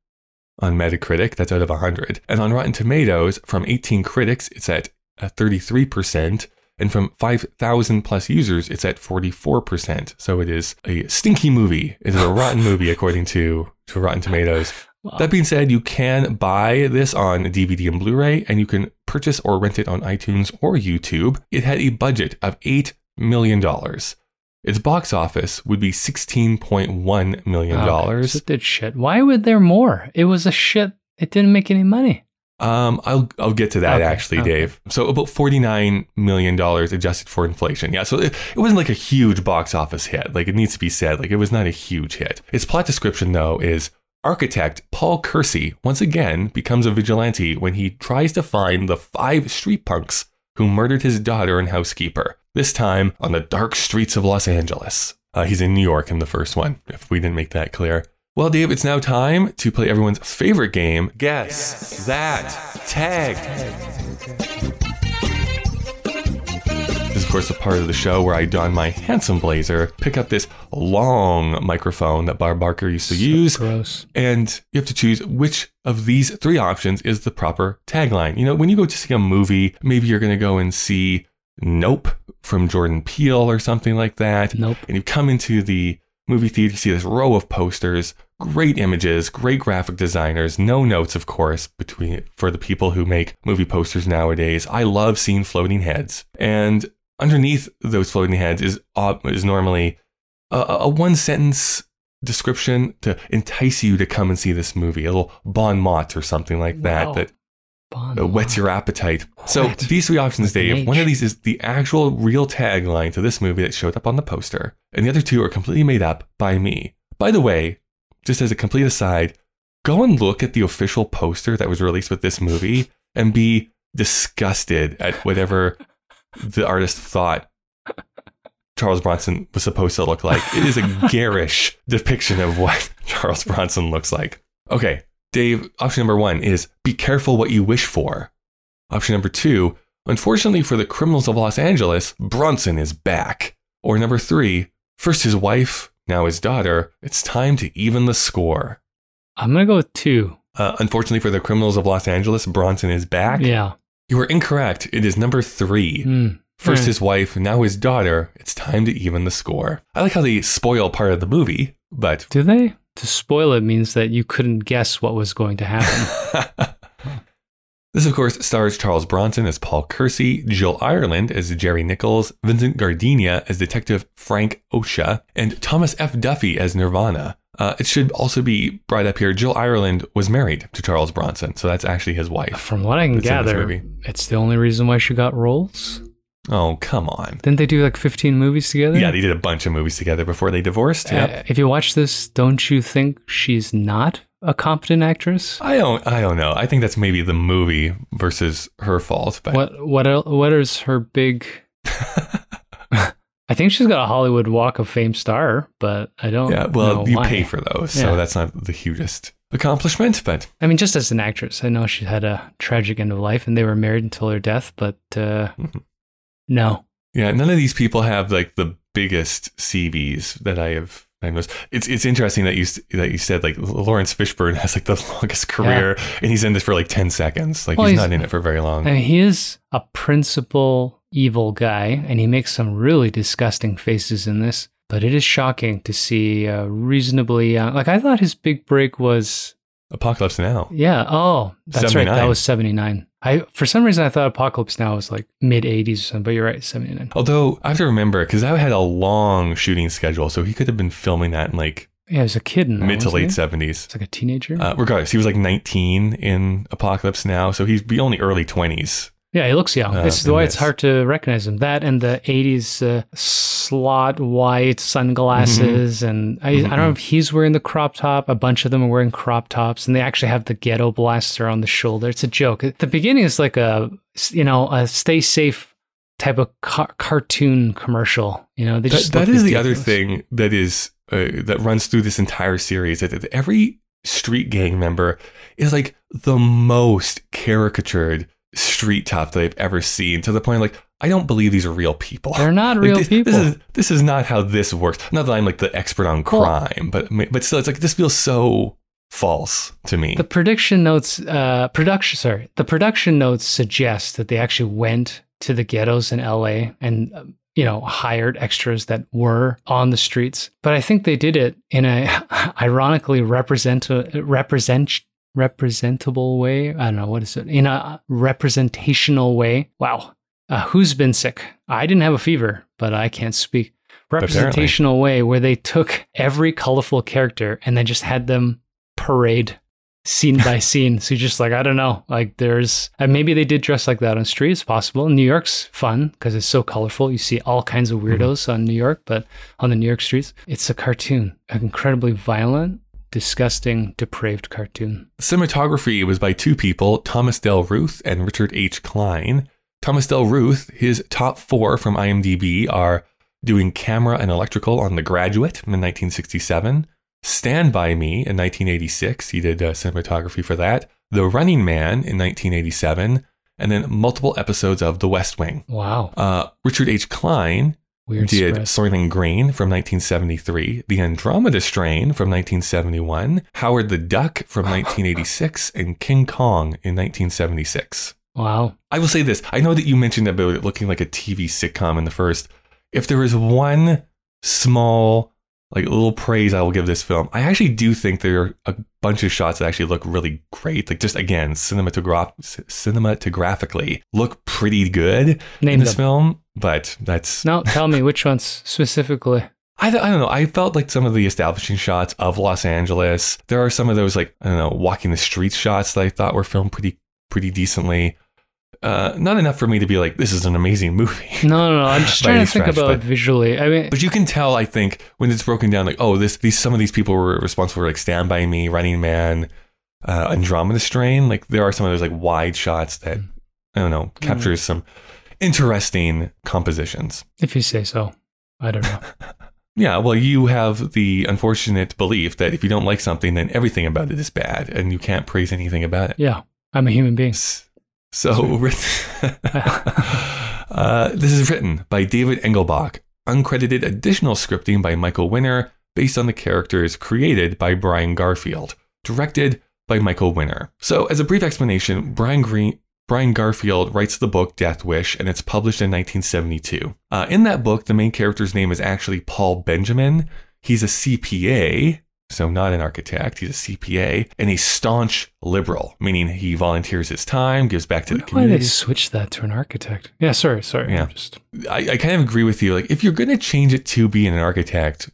on Metacritic, that's out of 100. And on Rotten Tomatoes, from 18 critics, it's at a 33%. And from 5,000 plus users, it's at 44%. So it is a stinky movie. It is a rotten movie, according to, to Rotten Tomatoes. That being said, you can buy this on DVD and Blu ray, and you can purchase or rent it on iTunes or YouTube. It had a budget of $8 million. Its box office would be $16.1 million. It did shit. Why would there more? It was a shit. It didn't make any money. Um, I'll I'll get to that Okay, actually, okay. Dave. So about forty nine million dollars adjusted for inflation. Yeah, so it, it wasn't like a huge box office hit. Like it needs to be said, like it was not a huge hit. Its plot description though is architect Paul Kersey once again becomes a vigilante when he tries to find the five street punks who murdered his daughter and housekeeper. This time on the dark streets of Los Angeles. Uh, he's in New York in the first one. If we didn't make that clear. Well, Dave, it's now time to play everyone's favorite game. Guess, that tag. This is, of course, a part of the show where I don my handsome blazer, pick up this long microphone that Bob Barker used to use, Gross. and you have to choose which of these three options is the proper tagline. You know, when you go to see a movie, maybe you're going to go and see Nope from Jordan Peele or something like that. Nope. And you come into the movie theater, you see this row of posters, great images, great graphic designers, no notes, of course, between for the people who make movie posters nowadays. I love seeing floating heads, and underneath those floating heads is uh, is normally a, a one sentence description to entice you to come and see this movie, a little bon mot or something like Wow. that that Bon whets your appetite. So these three options, Dave. One of these is the actual real tagline to this movie that showed up on the poster, and the other two are completely made up by me. By the way, just as a complete aside, go and look at the official poster that was released with this movie and be disgusted at whatever the artist thought Charles Bronson was supposed to look like. It is a garish depiction of what Charles Bronson looks like. Okay, Dave, option number one is be careful what you wish for. Option number two, unfortunately for the criminals of Los Angeles, Bronson is back. Or number three, first his wife, now his daughter, it's time to even the score. I'm gonna go with two. Uh, unfortunately for the criminals of Los Angeles, Bronson is back. Yeah. You were incorrect. It is number three. Hmm. First Alright. his wife, now his daughter. It's time to even the score. I like how they spoil part of the movie, but Do they? To spoil it means that you couldn't guess what was going to happen. this, of course, stars Charles Bronson as Paul Kersey, Jill Ireland as Geri Nichols, Vincent Gardenia as Detective Frank Ochoa, and Thomas F. Duffy as Nirvana. Uh, it should also be brought up here. Jill Ireland was married to Charles Bronson, so that's actually his wife. From what I can That's in this gather, it's the only reason why she got roles. Oh, come on. Didn't they do like 15 movies together? Yeah, they did a bunch of movies together before they divorced. Yep. Uh, if you watch this, don't you think she's not a competent actress? I don't. I don't know. I think that's maybe the movie versus her fault. But What what el- what is her big? I think she's got a Hollywood Walk of Fame star, but I don't. yeah, well, you why. pay for those, Yeah. so that's not the hugest accomplishment. But I mean, just as an actress, I know she had a tragic end of life, and they were married until her death. But uh, Mhm. No, yeah, none of these people have like the biggest CVs that I have. I noticed. It's it's interesting that you that you said like Laurence Fishburne has like the longest career, and he's in this for like ten seconds. Like Well, he's, he's- not in it for very long. I mean, he is a principal evil guy, and he makes some really disgusting faces in this. But it is shocking to see uh, reasonably young. Like I thought his big break was Apocalypse Now. Yeah. Oh, that's right. That was 79. I for some reason I thought Apocalypse Now was like mid 80s or something, but you're right, 79. Although I have to remember because I had a long shooting schedule, so he could have been filming that in like Yeah, was a kid in mid to late seventies. It's like a teenager. Uh, regardless, he was like 19 in Apocalypse Now, so he'd be only early 20s. Yeah, he looks young. uh, this is in why it's hard to recognize him. That and the 80s uh, slot white sunglasses, and I, I don't know if he's wearing the crop top. A bunch of them are wearing crop tops, and they actually have the ghetto blaster on the shoulder. It's a joke. At the beginning is like a you know a stay safe type of car- cartoon commercial. You know, they That, just that look the other thing that is uh, that runs through this entire series. That every street gang member is like the most caricatured street top that I've ever seen. To the point, like I don't believe these are real people. They're not Like, real this, people. This is this is not how this works. Not that I'm like the expert on Well- crime, but but still, it's like this feels so false to me. the prediction notes, uh, production, sorry, the production notes suggest that they actually went to the ghettos in LA and, um, you know, hired extras that were on the streets. But I think they did it in a ironically represent, represent, representable way. I don't know. What is it? In a representational way. Wow. Uh, who's been sick? I didn't have a fever, but I can't speak. Apparently. Representational way where they took every colorful character and then just had them parade scene by scene. So you're just like, I don't know. Like there's, and maybe they did dress like that on street. It's possible. New York's fun because it's so colorful. You see all kinds of weirdos on New York, but on the New York streets, it's a cartoon, incredibly violent, disgusting, depraved cartoon. Cinematography was by two people, Thomas Del Ruth and Richard H. Kline. Thomas Del Ruth, his top four from IMDb are doing camera and electrical on The Graduate in 1967, Stand By Me in 1986, he did uh, cinematography for that, The Running Man in 1987, and then multiple episodes of The West Wing. Wow. Uh, Richard H. Kline Weird did spread. Soylent Green from 1973, The Andromeda Strain from 1971, Howard the Duck from 1986, and King Kong in 1976. Wow. I will say this I know that you mentioned about it looking like a TV sitcom in the first. If there is one small, like little praise I will give this film, I actually do think there are a bunch of shots that actually look really great. Like just again, cinematograph cinematographically look pretty good Name in this them. film. But that's No, tell me which ones specifically. I, I don't know. I felt like some of the establishing shots of Los Angeles. There are some of those like I don't know, walking the streets shots that I thought were filmed pretty pretty decently. Uh, not enough for me to be like, this is an amazing movie. No, no, no. I'm just trying to think stretch, about but- it visually. I mean, But you can tell, I think, when it's broken down, like, oh, this these some of these people were responsible for like Stand by Me, Running Man, uh, Andromeda Strain. Like there are some of those like wide shots that I don't know captures some interesting compositions. if you say so. I don't know. Yeah, well, you have the unfortunate belief that if you don't like something, then everything about it is bad, and you can't praise anything about it. Yeah, I'm a human being. So, uh, this is written by David Engelbach, uncredited additional scripting by Michael Winner, based on the characters created by Brian Garfield, directed by Michael Winner. So, as a brief explanation, Brian Green. Brian Garfield writes the book Death Wish, and it's published in 1972. Uh, in that book, the main character's name is actually Paul Benjamin. He's a CPA, so not an architect. He's a CPA, and a staunch liberal, meaning he volunteers his time, gives back to the community. Why they switch that to an architect? Yeah, sorry, sorry. Yeah. Just I, I kind of agree with you. Like, if you're going to change it to being an architect,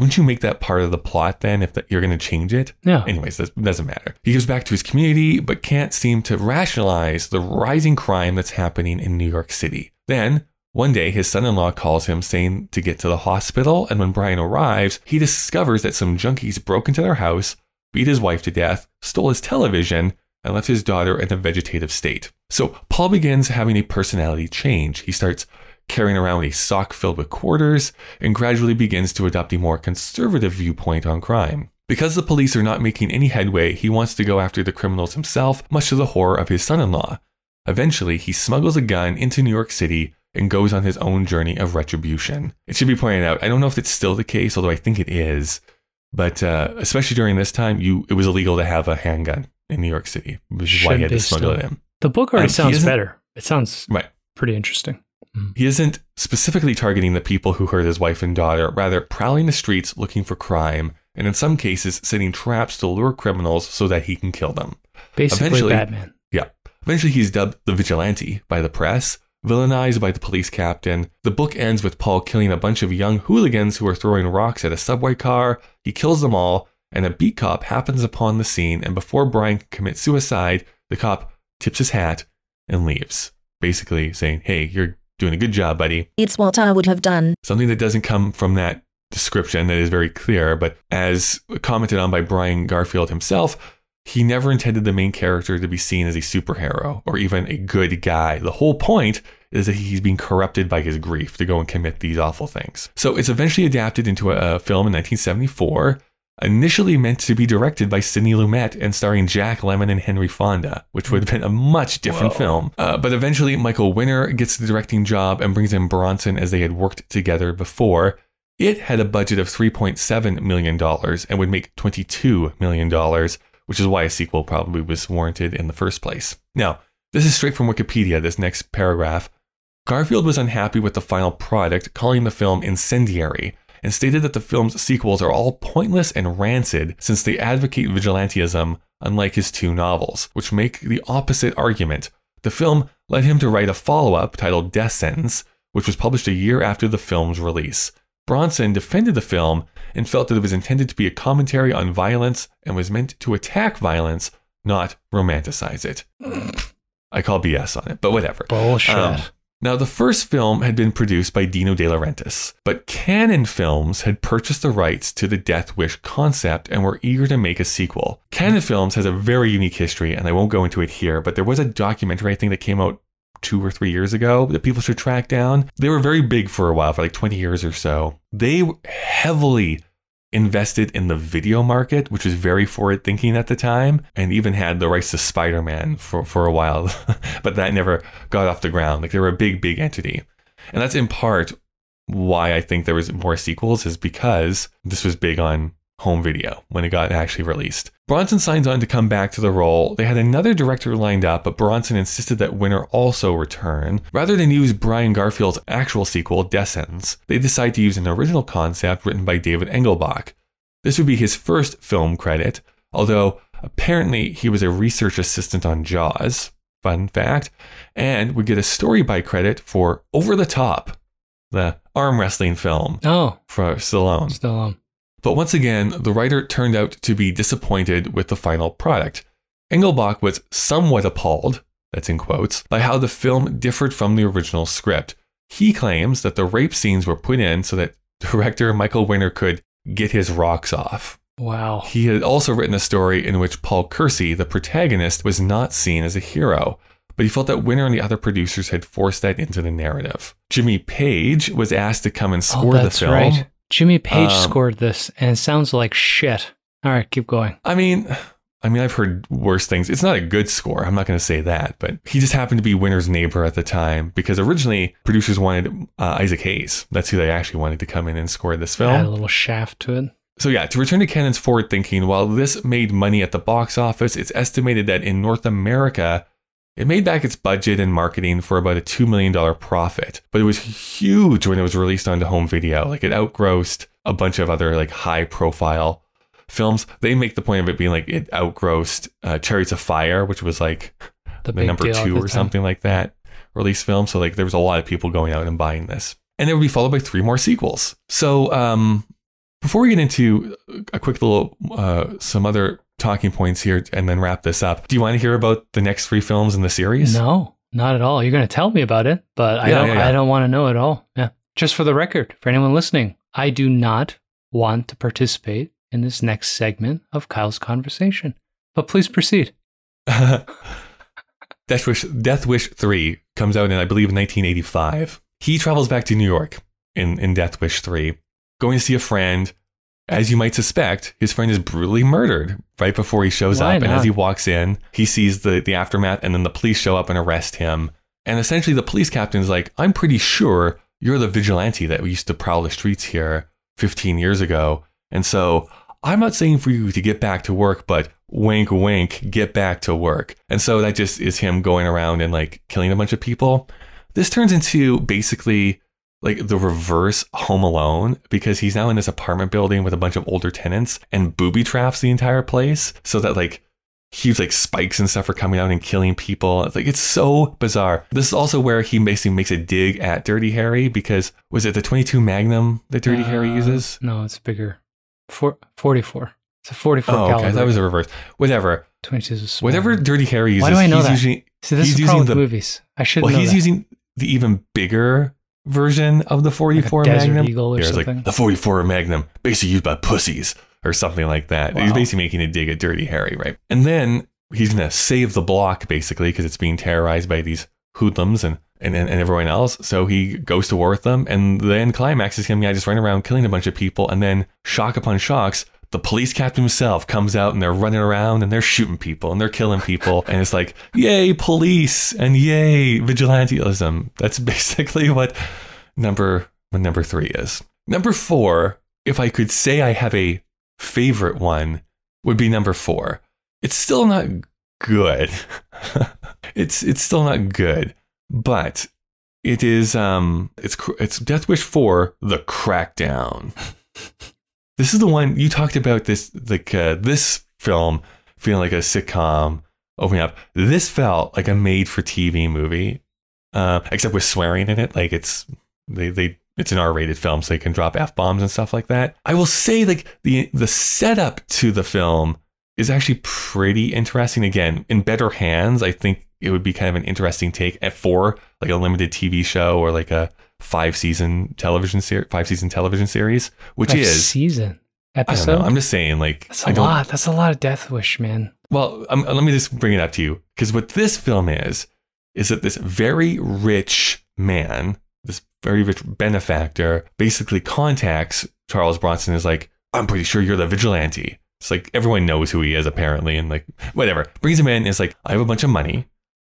wouldn't you make that part of the plot then if that you're going to change it? yeah. Anyways, that doesn't matter. He gives back to his community, but can't seem to rationalize the rising crime that's happening in New York City. Then, one day, his son in law calls him saying to get to the hospital, and when Brian arrives, he discovers that some junkies broke into their house, beat his wife to death, stole his television, and left his daughter in a vegetative state. So, Paul begins having a personality change. He starts carrying around a sock filled with quarters and gradually begins to adopt a more conservative viewpoint on crime. Because the police are not making any headway, he wants to go after the criminals himself, much to the horror of his son in law. Eventually, he smuggles a gun into New York City and goes on his own journey of retribution. It should be pointed out, I don't know if it's still the case, although I think it is, but uh, especially during this time, you it was illegal to have a handgun in New York City, which is why he had to smuggle it in. The book already Um, he sounds better. It sounds Right. pretty interesting. Mm. He isn't specifically targeting the people who hurt his wife and daughter, rather, prowling the streets looking for crime, and in some cases, setting traps to lure criminals so that he can kill them. Basically, Eventually- Batman. Yeah. Eventually, he's dubbed the vigilante by the press, villainized by the police captain. The book ends with Paul killing a bunch of young hooligans who are throwing rocks at a subway car. He kills them all, and a beat cop happens upon the scene. And before Brian can commit suicide, the cop tips his hat and leaves, basically saying, Hey, you're doing a good job, buddy. It's what I would have done. Something that doesn't come from that description that is very clear, but as commented on by Brian Garfield himself, he never intended the main character to be seen as a superhero or even a good guy. The whole point is that he's being corrupted by his grief to go and commit these awful things. So it's eventually adapted into a, a film in 1974, initially meant to be directed by Sidney Lumet and starring Jack Lemmon and Henry Fonda, which would have been a much different film. Uh, but eventually, Michael Winner gets the directing job and brings in Bronson as they had worked together before. It had a budget of $3.7 million and would make $22 million, which is why a sequel probably was warranted in the first place. Now, this is straight from Wikipedia, this next paragraph. Garfield was unhappy with the final product, calling the film incendiary, and stated that the film's sequels are all pointless and rancid since they advocate vigilantism, unlike his two novels, which make the opposite argument. The film led him to write a follow up titled Death Sentence, which was published a year after the film's release. Bronson defended the film and felt that it was intended to be a commentary on violence and was meant to attack violence, not romanticize it. I call BS on it, but whatever. Bullshit. Um, now, the first film had been produced by Dino De Laurentiis, but Cannon Films had purchased the rights to the Death Wish concept and were eager to make a sequel. Cannon Films has a very unique history, and I won't go into it here, but there was a documentary, I think, that came out two or three years ago that people should track down. They were very big for a while, for like 20 years or so. They heavily invested in the video market, which was very forward thinking at the time, and even had the rights to Spider Man for, for a while, but that never got off the ground. Like they were a big, big entity. And that's in part why I think there was more sequels, is because this was big on home video when it got actually released. Bronson signs on to come back to the role. They had another director lined up, but Bronson insisted that Winner also return. Rather than use Brian Garfield's actual sequel, Death Sentence, they decide to use an original concept written by David Engelbach. This would be his first film credit, although apparently he was a research assistant on Jaws, fun fact, and would get a story by credit for Over the Top, the arm wrestling film oh, for Stallone. still um. But once again, the writer turned out to be disappointed with the final product. Engelbach was somewhat appalled, that's in quotes, by how the film differed from the original script. He claims that the rape scenes were put in so that director Michael Winner could get his rocks off. Wow. He had also written a story in which Paul Kersey, the protagonist, was not seen as a hero, but he felt that Winner and the other producers had forced that into the narrative. Jimmy Page was asked to come and Oh, score the that's film. right. Jimmy Page Um, scored this, and it sounds like shit. All right, keep going. I mean, I mean, I've heard worse things. It's not a good score. I'm not going to say that, but he just happened to be Winner's neighbor at the time because originally producers wanted uh, Isaac Hayes. That's who they actually wanted to come in and score this Add a film. little shaft to it. So yeah, to return to Cannon's forward thinking, while this made money at the box office, it's estimated that in North America, it made back its budget and marketing for about a $2 million profit. But it was huge when it was released onto home video. Like it outgrossed a bunch of other like high profile films. They make the point of it being like it outgrossed uh, Chariots of Fire, which was like The the, number two or time. something like that release film. So like there was a lot of people going out and buying this. And it would be followed by three more sequels. So um before we get into a quick little uh some other talking points here and then wrap this up, do you want to hear about the next three films in the series? No, not at all. You're going to tell me about it, but I don't. yeah, yeah. I don't want to know at all. Yeah. Just for the record, for anyone listening, I do not want to participate in this next segment of Kyle's conversation. But please proceed. Death Wish Death Wish 3 comes out in I believe 1985. He travels back to New York in, in Death Wish 3, going to see a friend. As you might suspect, his friend is brutally murdered right before he shows Why up. And as he walks in, he sees the, the aftermath, and then the police show up and arrest him. And essentially, the police captain's like, I'm pretty sure you're the vigilante that used to prowl the streets here 15 years ago. And so I'm not saying for you to get back to work, but wink, wink, get back to work. And so that just is him going around and like killing a bunch of people. This turns into basically like the reverse Home Alone because he's now in this apartment building with a bunch of older tenants and booby traps the entire place so that like huge like spikes and stuff are coming out and killing people. It's like it's so bizarre. This is also where he basically makes a dig at Dirty Harry because was it the 22 Magnum that Dirty Harry Uh, uses? No, it's bigger. Four, 44. It's a 44 Oh, okay. That was a reverse. Whatever. 22 is. Whatever Dirty Harry uses, Why do I know he's that? using See, this is the using problem with the movies. I should well, he's that. using the even bigger version of the 44 Desert Magnum. Eagle or Yeah, something. like the 44 Magnum, basically used by pussies or something like that. He's basically making a dig at Dirty Harry, right? And then he's gonna save the block basically because it's being terrorized by these hoodlums and, and and and everyone else. So he goes to war with them, and then end climax is him, yeah, just running around killing a bunch of people, and then shock upon shocks. The police captain himself comes out and they're running around and they're shooting people and they're killing people. and it's like, yay, police and yay, vigilantism. That's basically what number what number three is. Number four, if I could say I have a favorite one, would be number four. It's still not good. it's it's still not good, but it is um it's it's Death Wish 4 The Crackdown. This is the one you talked about this like uh, this film feeling like a sitcom opening up. This felt like a made for TV movie. Uh, except with swearing in it, like it's they they it's an R-rated film, so they can drop f bombs and stuff like that. I will say, like the the setup to the film is actually pretty interesting. Again, in better hands, I think it would be kind of an interesting take at for like a limited TV show or like a five season television series, five season television series, which Five is season I don't episode. know. I'm just saying, like That's a lot. That's a lot of Death Wish, man. Well, um, let me just bring it up to you because what this film is is that this very rich man, this very rich benefactor, basically contacts Charles Bronson. Is like, I'm pretty sure you're the vigilante. It's like everyone knows who he is apparently, and like whatever brings him in. Is like, I have a bunch of money.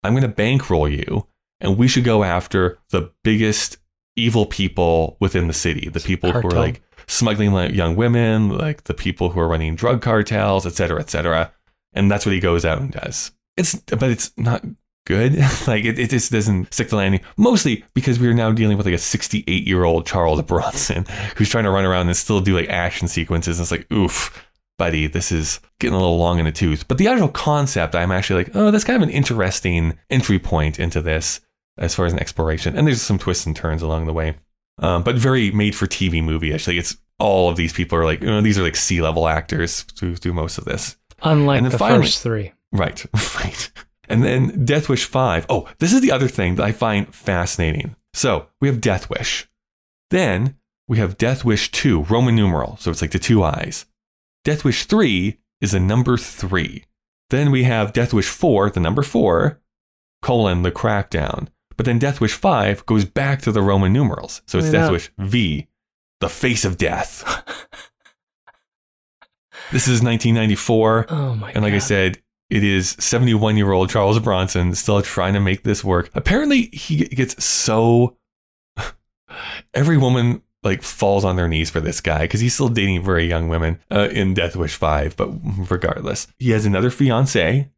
I'm gonna bankroll you, and we should go after the biggest evil people within the city. The people who are like smuggling like, young women, like the people who are running drug cartels, et cetera, et cetera. And that's what he goes out and does. It's, but it's not good. like it, it just doesn't stick the landing. Mostly because we are now dealing with like a 68 year old Charles Bronson who's trying to run around and still do like action sequences. And it's like, oof, buddy, this is getting a little long in the tooth. But the actual concept, I'm actually like, oh, that's kind of an interesting entry point into this as far as an exploration. And there's some twists and turns along the way. Um, but very made for TV movie. Actually, it's all of these people are like, you know, these are like C level actors who do most of this. Unlike the finally- first three. Right, right. And then Death Wish 5. Oh, this is the other thing that I find fascinating. So we have Death Wish. Then we have Death Wish 2, Roman numeral. So it's like the two eyes. Death Wish 3 is a number 3. Then we have Death Wish 4, the number 4, colon, the crackdown. But then Death Wish 5 goes back to the Roman numerals. So it's Death Wish V, the face of death. this is 1994. Oh my And like I said, it is 71 year old Charles Bronson still trying to make this work. Apparently, he gets so. Every woman like falls on their knees for this guy because he's still dating very young women uh, in Death Wish 5. But regardless, he has another fiance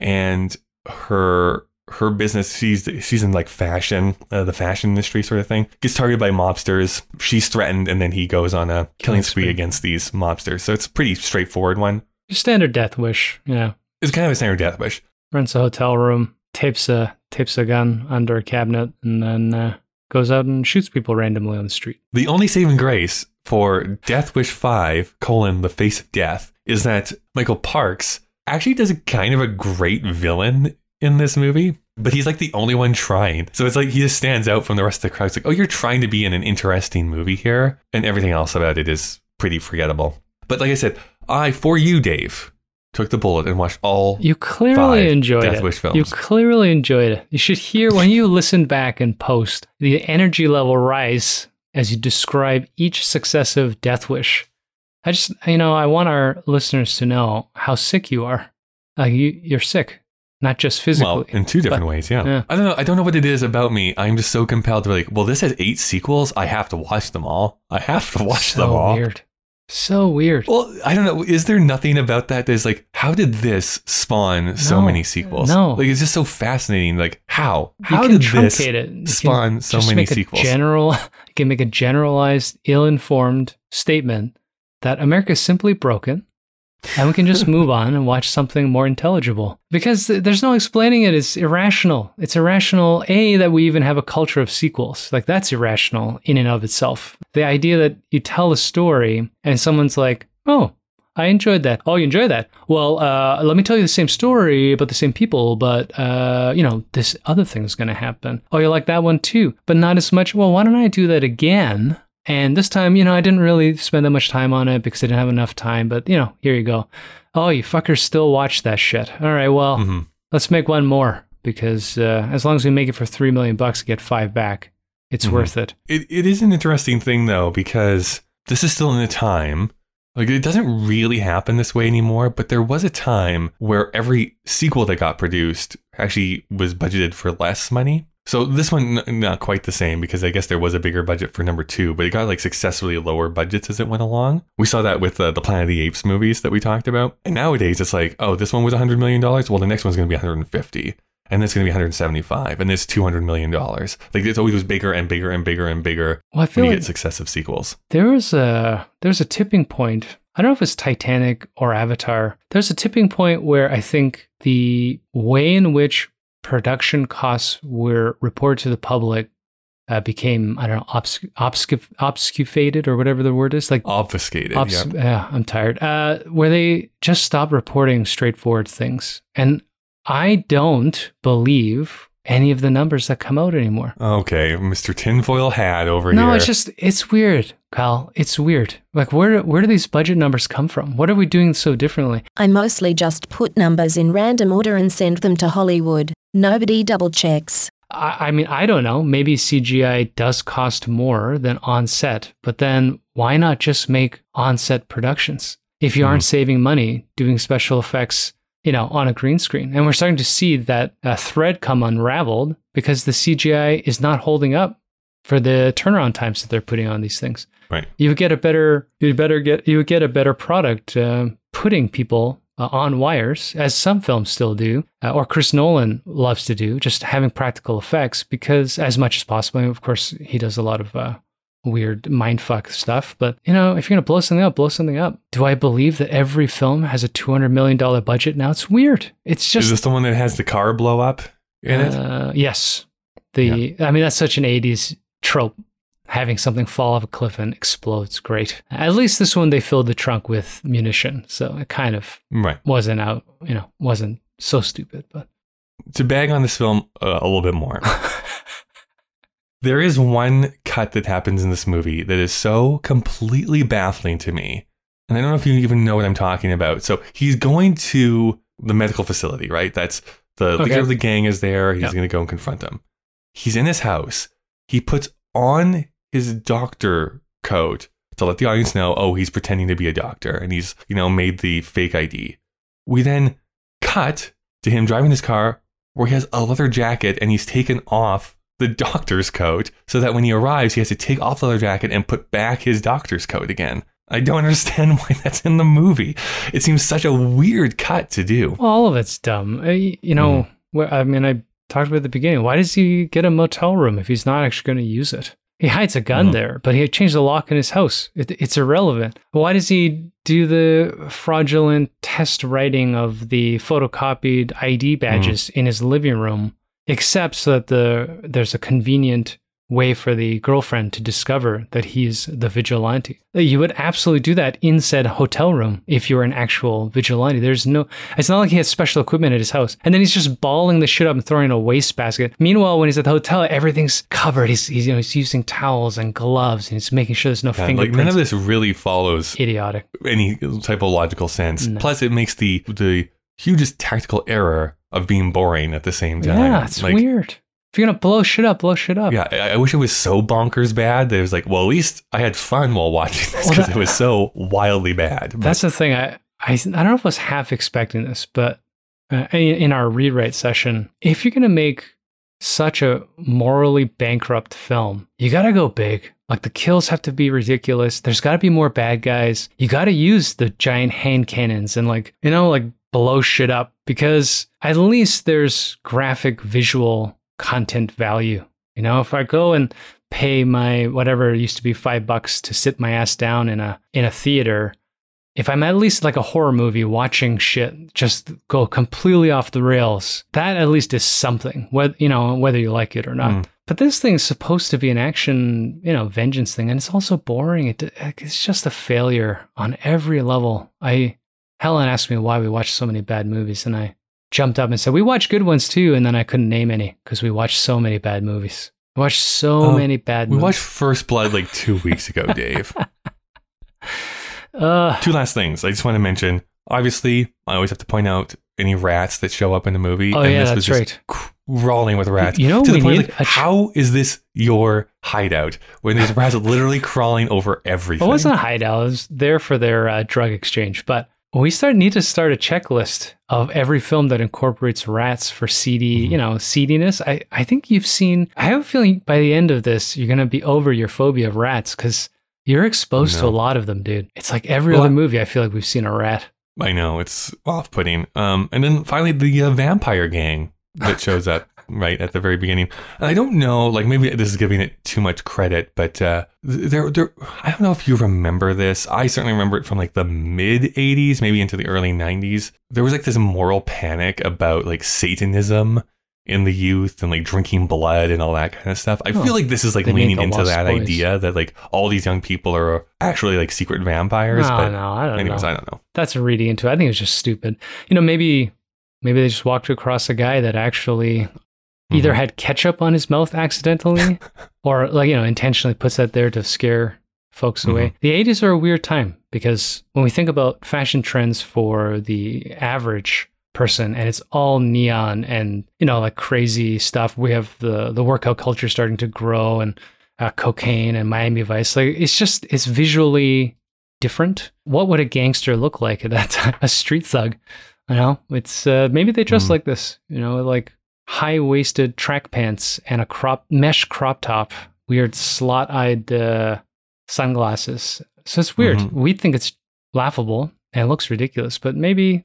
and her her business she's she's in like fashion uh, the fashion industry sort of thing gets targeted by mobsters she's threatened and then he goes on a killing spree against these mobsters so it's a pretty straightforward one Standard death wish. Yeah. it's kind of a standard death wish Rents a hotel room, tapes a tapes a gun under a cabinet, and then uh, goes out and shoots people randomly on the street. The only saving grace for Death Wish 5, colon, the face of death, is that Michael Parks actually does a kind of a great villain in this movie, but he's like the only one trying. So it's like he just stands out from the rest of the crowd. It's like, oh, you're trying to be in an interesting movie here, and everything else about it is pretty forgettable. But like I said, I, for you, Dave, took the bullet and watched all. You clearly enjoyed Death it. Wish films. You clearly enjoyed it. You should hear when you listen back and post the energy level rise as you describe each successive death wish. I just, you know, I want our listeners to know how sick you are. Like you, you're sick, not just physically. Well, in two different but- ways, yeah. yeah. I don't know. I don't know what it is about me. I'm just so compelled to be like, well, this has eight sequels. I have to watch them all. I have to watch so them all. weird. So weird. Well, I don't know. Is there nothing about that that's like, how did this spawn so many sequels? No. Like, it's just so fascinating. Like, how? You How can did this it. Spawn so just many make sequels? A general, you can make a generalized, ill-informed statement that America is simply broken, and we can just move on and watch something more intelligible. Because there's no explaining it. It's irrational. It's irrational. A that we even have a culture of sequels. Like that's irrational in and of itself. The idea that you tell a story and someone's like, "Oh." I enjoyed that. Oh, you enjoyed that? Well, uh, let me tell you the same story about the same people, but uh, you know this other thing is going to happen. Oh, you like that one too, but not as much. Well, why don't I do that again? And this time, you know, I didn't really spend that much time on it because I didn't have enough time. But you know, here you go. Oh, you fuckers still watch that shit. All right, well, Mhm. let's make one more because uh, as long as we make it for three million bucks, get five back. It's Mhm. worth it. It, it is an interesting thing, though, because this is still in a time. Like, it doesn't really happen this way anymore, but there was a time where every sequel that got produced actually was budgeted for less money. So this one, not quite the same because I guess there was a bigger budget for number two, but it got like successfully lower budgets as it went along. We saw that with uh, the Planet of the Apes movies that we talked about. And nowadays it's like, oh, this one was $100 million. Well, the next one's going to be 150 and it's going to be 175 and this 200 million dollars like it's always was bigger and bigger and bigger and bigger Well, I feel when you like get successive sequels There was a there's a tipping point. I don't know if it's Titanic or Avatar. There's a tipping point where I think the way in which production costs were reported to the public uh, became I don't know obsc- obsc- obfuscated or whatever the word is like obfuscated obs- yeah. yeah I'm tired uh, where they just stopped reporting straightforward things and I don't believe any of the numbers that come out anymore. okay mr tinfoil hat over No, here No, it's just it's weird, Kyle. It's weird. Like where where do these budget numbers come from? What are we doing so differently? I mostly just put numbers in random order and send them to Hollywood. Nobody double checks. I, I mean, I don't know. Maybe CGI does cost more than on set, but then why not just make on set productions? If you aren't saving money doing special effects, you know, on a green screen, and we're starting to see that uh, thread come unraveled because the CGI is not holding up for the turnaround times that they're putting on these things. right you would get a better you'd better get you would get a better product uh, putting people uh, on wires as some films still do uh, or chris nolan loves to do just having practical effects because as much as possible of course he does a lot of uh, weird mindfuck stuff but you know if you're going to blow something up blow something up. Do i believe that every film has a 200 million dollar budget now? It's weird. It's just is this the one that has the car blow up in it? Uh, yes. The i mean that's such an 80s trope having something fall off a cliff and explodes great. At least this one they filled the trunk with munition so it kind of right. wasn't out you know wasn't so stupid but to bag on this film uh, a little bit more. There is one cut that happens in this movie that is so completely baffling to me and i don't know if you even know what i'm talking about. So he's going to the medical facility right? That's the Okay. leader of the gang is there. He's Yep. going to go and confront him he's in his house. He puts on his doctor coat to let the audience know oh he's pretending to be a doctor and he's you know made the fake id we then cut to him driving his car where he has a leather jacket and he's taken off the doctor's coat so that when he arrives, he has to take off the leather jacket and put back his doctor's coat again. I don't understand why that's in the movie. It seems such a weird cut to do. Well, all of it's dumb. Uh, y- You know, wh- I mean, I talked about at the beginning. Why does he get a motel room if he's not actually going to use it? He hides a gun Mhm. there, but he changed the lock in his house. It, it's irrelevant. Why does he do the fraudulent test writing of the photocopied ID badges in his living room, except so that the there's a convenient way for the girlfriend to discover that he's the vigilante. Uh, you would absolutely do that in said hotel room if you're an actual vigilante. There's no, it's not like he has special equipment at his house. And then he's just balling the shit up and throwing it in a wastebasket. Meanwhile, when he's at the hotel, everything's covered. He's, he's, you know, he's using towels and gloves and he's making sure there's no Yeah, like fingerprints. none of this really follows Idiotic. any type of logical sense. No. Plus, it makes the the hugest tactical error of being boring at the same time. Yeah, it's Like, weird. If you're going to blow shit up, blow shit up. Yeah, I, I wish it was so bonkers bad that it was like, well, at least I had fun while watching this because that- it was so wildly bad. But- That's the thing. I, I, I don't know if I was half expecting this, but uh, in, our rewrite session, if you're going to make such a morally bankrupt film, you got to go big. Like the kills have to be ridiculous. There's got to be more bad guys. You got to use the giant hand cannons and like, you know, like blow shit up because at least there's graphic visual content value. You know, if I go and pay my whatever used to be 5 bucks to sit my ass down in a in a theater, if I'm at least like a horror movie watching shit just go completely off the rails, that at least is something. Whether you know whether you like it or not. Mm. But this thing's supposed to be an action, you know, vengeance thing, and it's also boring. It, it's just a failure on every level. I Helen asked me why we watch so many bad movies, and I jumped up and said we watch good ones too, and then I couldn't name any because we watched so many bad movies. We watch so Oh, many bad movies. we movies. watched First Blood like two weeks ago, Dave. Uh, Two last things I just want to mention. Obviously, I always have to point out any rats that show up in the movie. oh and yeah, this was that's just right. crawling with rats. You know, to the point like, ch- how is this your hideout when there's rats literally crawling over everything? It wasn't a hideout. It was there for their uh, drug exchange. But we start need to start a checklist of every film that incorporates rats for seedy, Mm-hmm. you know, seediness. I, I think you've seen. I have a feeling by the end of this, you're gonna be over your phobia of rats because you're exposed to a lot of them, dude. It's like every Well, other movie. I feel like we've seen a rat. I know it's off-putting. Um, and then finally the uh, vampire gang that shows up right at the very beginning. And I don't know, like maybe this is giving it too much credit, but uh, there, there. I don't know if you remember this. I certainly remember it from like the mid '80s, maybe into the early '90s. There was like this moral panic about like Satanism in the youth and like drinking blood and all that kind of stuff. I Oh, feel like this is like leaning into that Boys. idea that like all these young people are actually like secret vampires. No, but no, I don't anyways, know. I don't know. That's reading into it. I think it's just stupid. You know, maybe maybe they just walked across a guy that actually either Mhm. had ketchup on his mouth accidentally or like, you know, intentionally puts that there to scare folks away. The 80s are a weird time because when we think about fashion trends for the average person and it's all neon and you know like crazy stuff we have the the workout culture starting to grow and uh, cocaine and Miami Vice like it's just it's visually different. What would a gangster look like at that time? A street thug. You know, it's uh, maybe they dress Mhm. like this. You know, like high waisted track pants and a crop mesh crop top, weird slot eyed uh, sunglasses. So it's weird. Mhm. We think it's laughable and it looks ridiculous, but maybe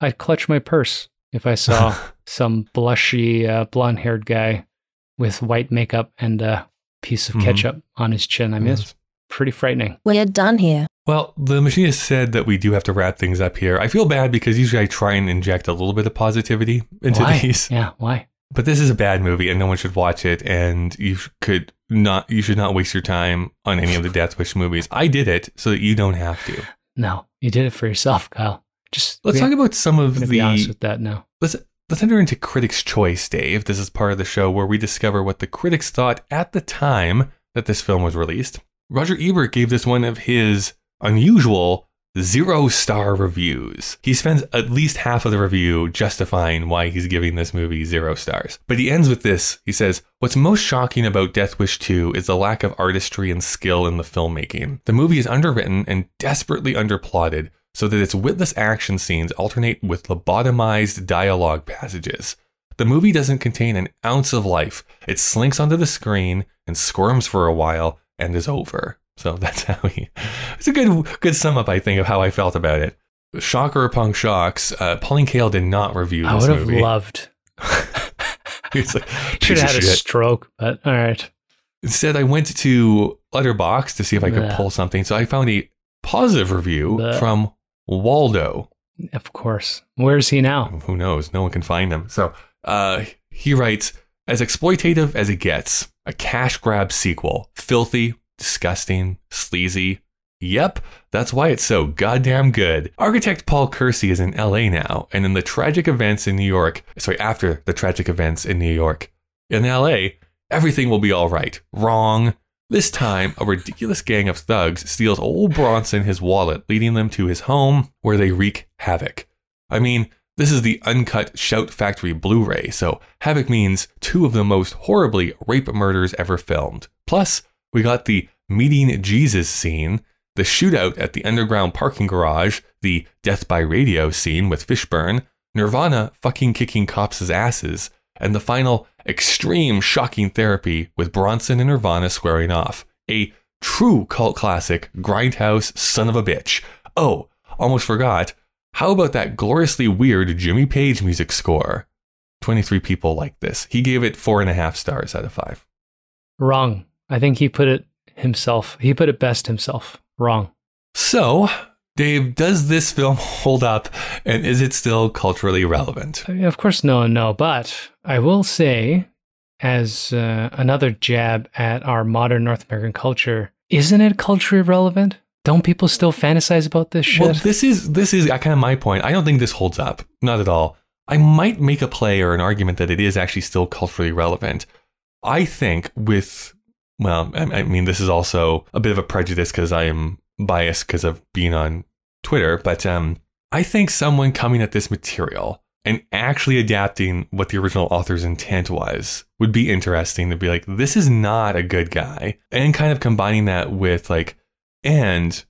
I'd clutch my purse if I saw some blushy uh, blonde haired guy with white makeup and a piece of Mhm. ketchup on his chin. I mean, it's pretty frightening. We're done here. Well, the machinist said that we do have to wrap things up here. I feel bad because usually I try and inject a little bit of positivity into Why? these. Yeah, why? But this is a bad movie and no one should watch it and you could not you should not waste your time on any of the Death Wish movies. I did it so that you don't have to. No, you did it for yourself, Kyle. Just Let's talk about some of the. be honest with that now. let's let's enter into Critics' Choice, Dave. This is part of the show where we discover what the critics thought at the time that this film was released. Roger Ebert gave this one of his unusual zero star reviews. He spends at least half of the review justifying why he's giving this movie zero stars. But he ends with this. He says, What's most shocking about Death Wish 2 is the lack of artistry and skill in the filmmaking. The movie is underwritten and desperately underplotted so that its witless action scenes alternate with lobotomized dialogue passages. The movie doesn't contain an ounce of life. It slinks onto the screen and squirms for a while and is over. So that's how he. It's a good good sum up, I think, of how I felt about it. Shocker upon shocks. Uh, Pauline Kael did not review I would have movie. loved. It's like, Should have had a stroke, but all right. Instead, I went to Letterboxd to see if I could pull something. So I found a positive review from Waldo. Of course. Where's he now? Who knows? No one can find him. So uh, he writes, as exploitative as it gets, a cash grab sequel. Filthy, disgusting, sleazy. Yep, that's why it's so goddamn good. Architect Paul Kersey is in LA now, and in the tragic events in New York, sorry, after the tragic events in New York, in LA, everything will be all right. Wrong. This time, a ridiculous gang of thugs steals old Bronson his wallet, leading them to his home where they wreak havoc. I mean, this is the uncut Shout Factory Blu ray, so Havoc means two of the most horribly rape murders ever filmed. Plus, we got the meeting Jesus scene, the shootout at the underground parking garage, the death by radio scene with Fishburne, Nirvana fucking kicking cops' asses, and the final extreme shocking therapy with Bronson and Nirvana squaring off. A true cult classic, grindhouse son of a bitch. Oh, almost forgot. How about that gloriously weird Jimmy Page music score? 23 people like this. He gave it four and a half stars out of five. Wrong. I think he put it himself. He put it best himself. Wrong. So, Dave, does this film hold up and is it still culturally relevant? I mean, Of course, no, no. But I will say, as uh, another jab at our modern North American culture, isn't it culturally relevant? Don't people still fantasize about this shit? Well, this is this is kind of my point. I don't think this holds up. Not at all. I might make a play or an argument that it is actually still culturally relevant. I think with well, I, I mean, this is also a bit of a prejudice because I am biased because of being on Twitter, but um, I think someone coming at this material and actually adapting what the original author's intent was would be interesting to be like, this is not a good guy, and kind of combining that with like, and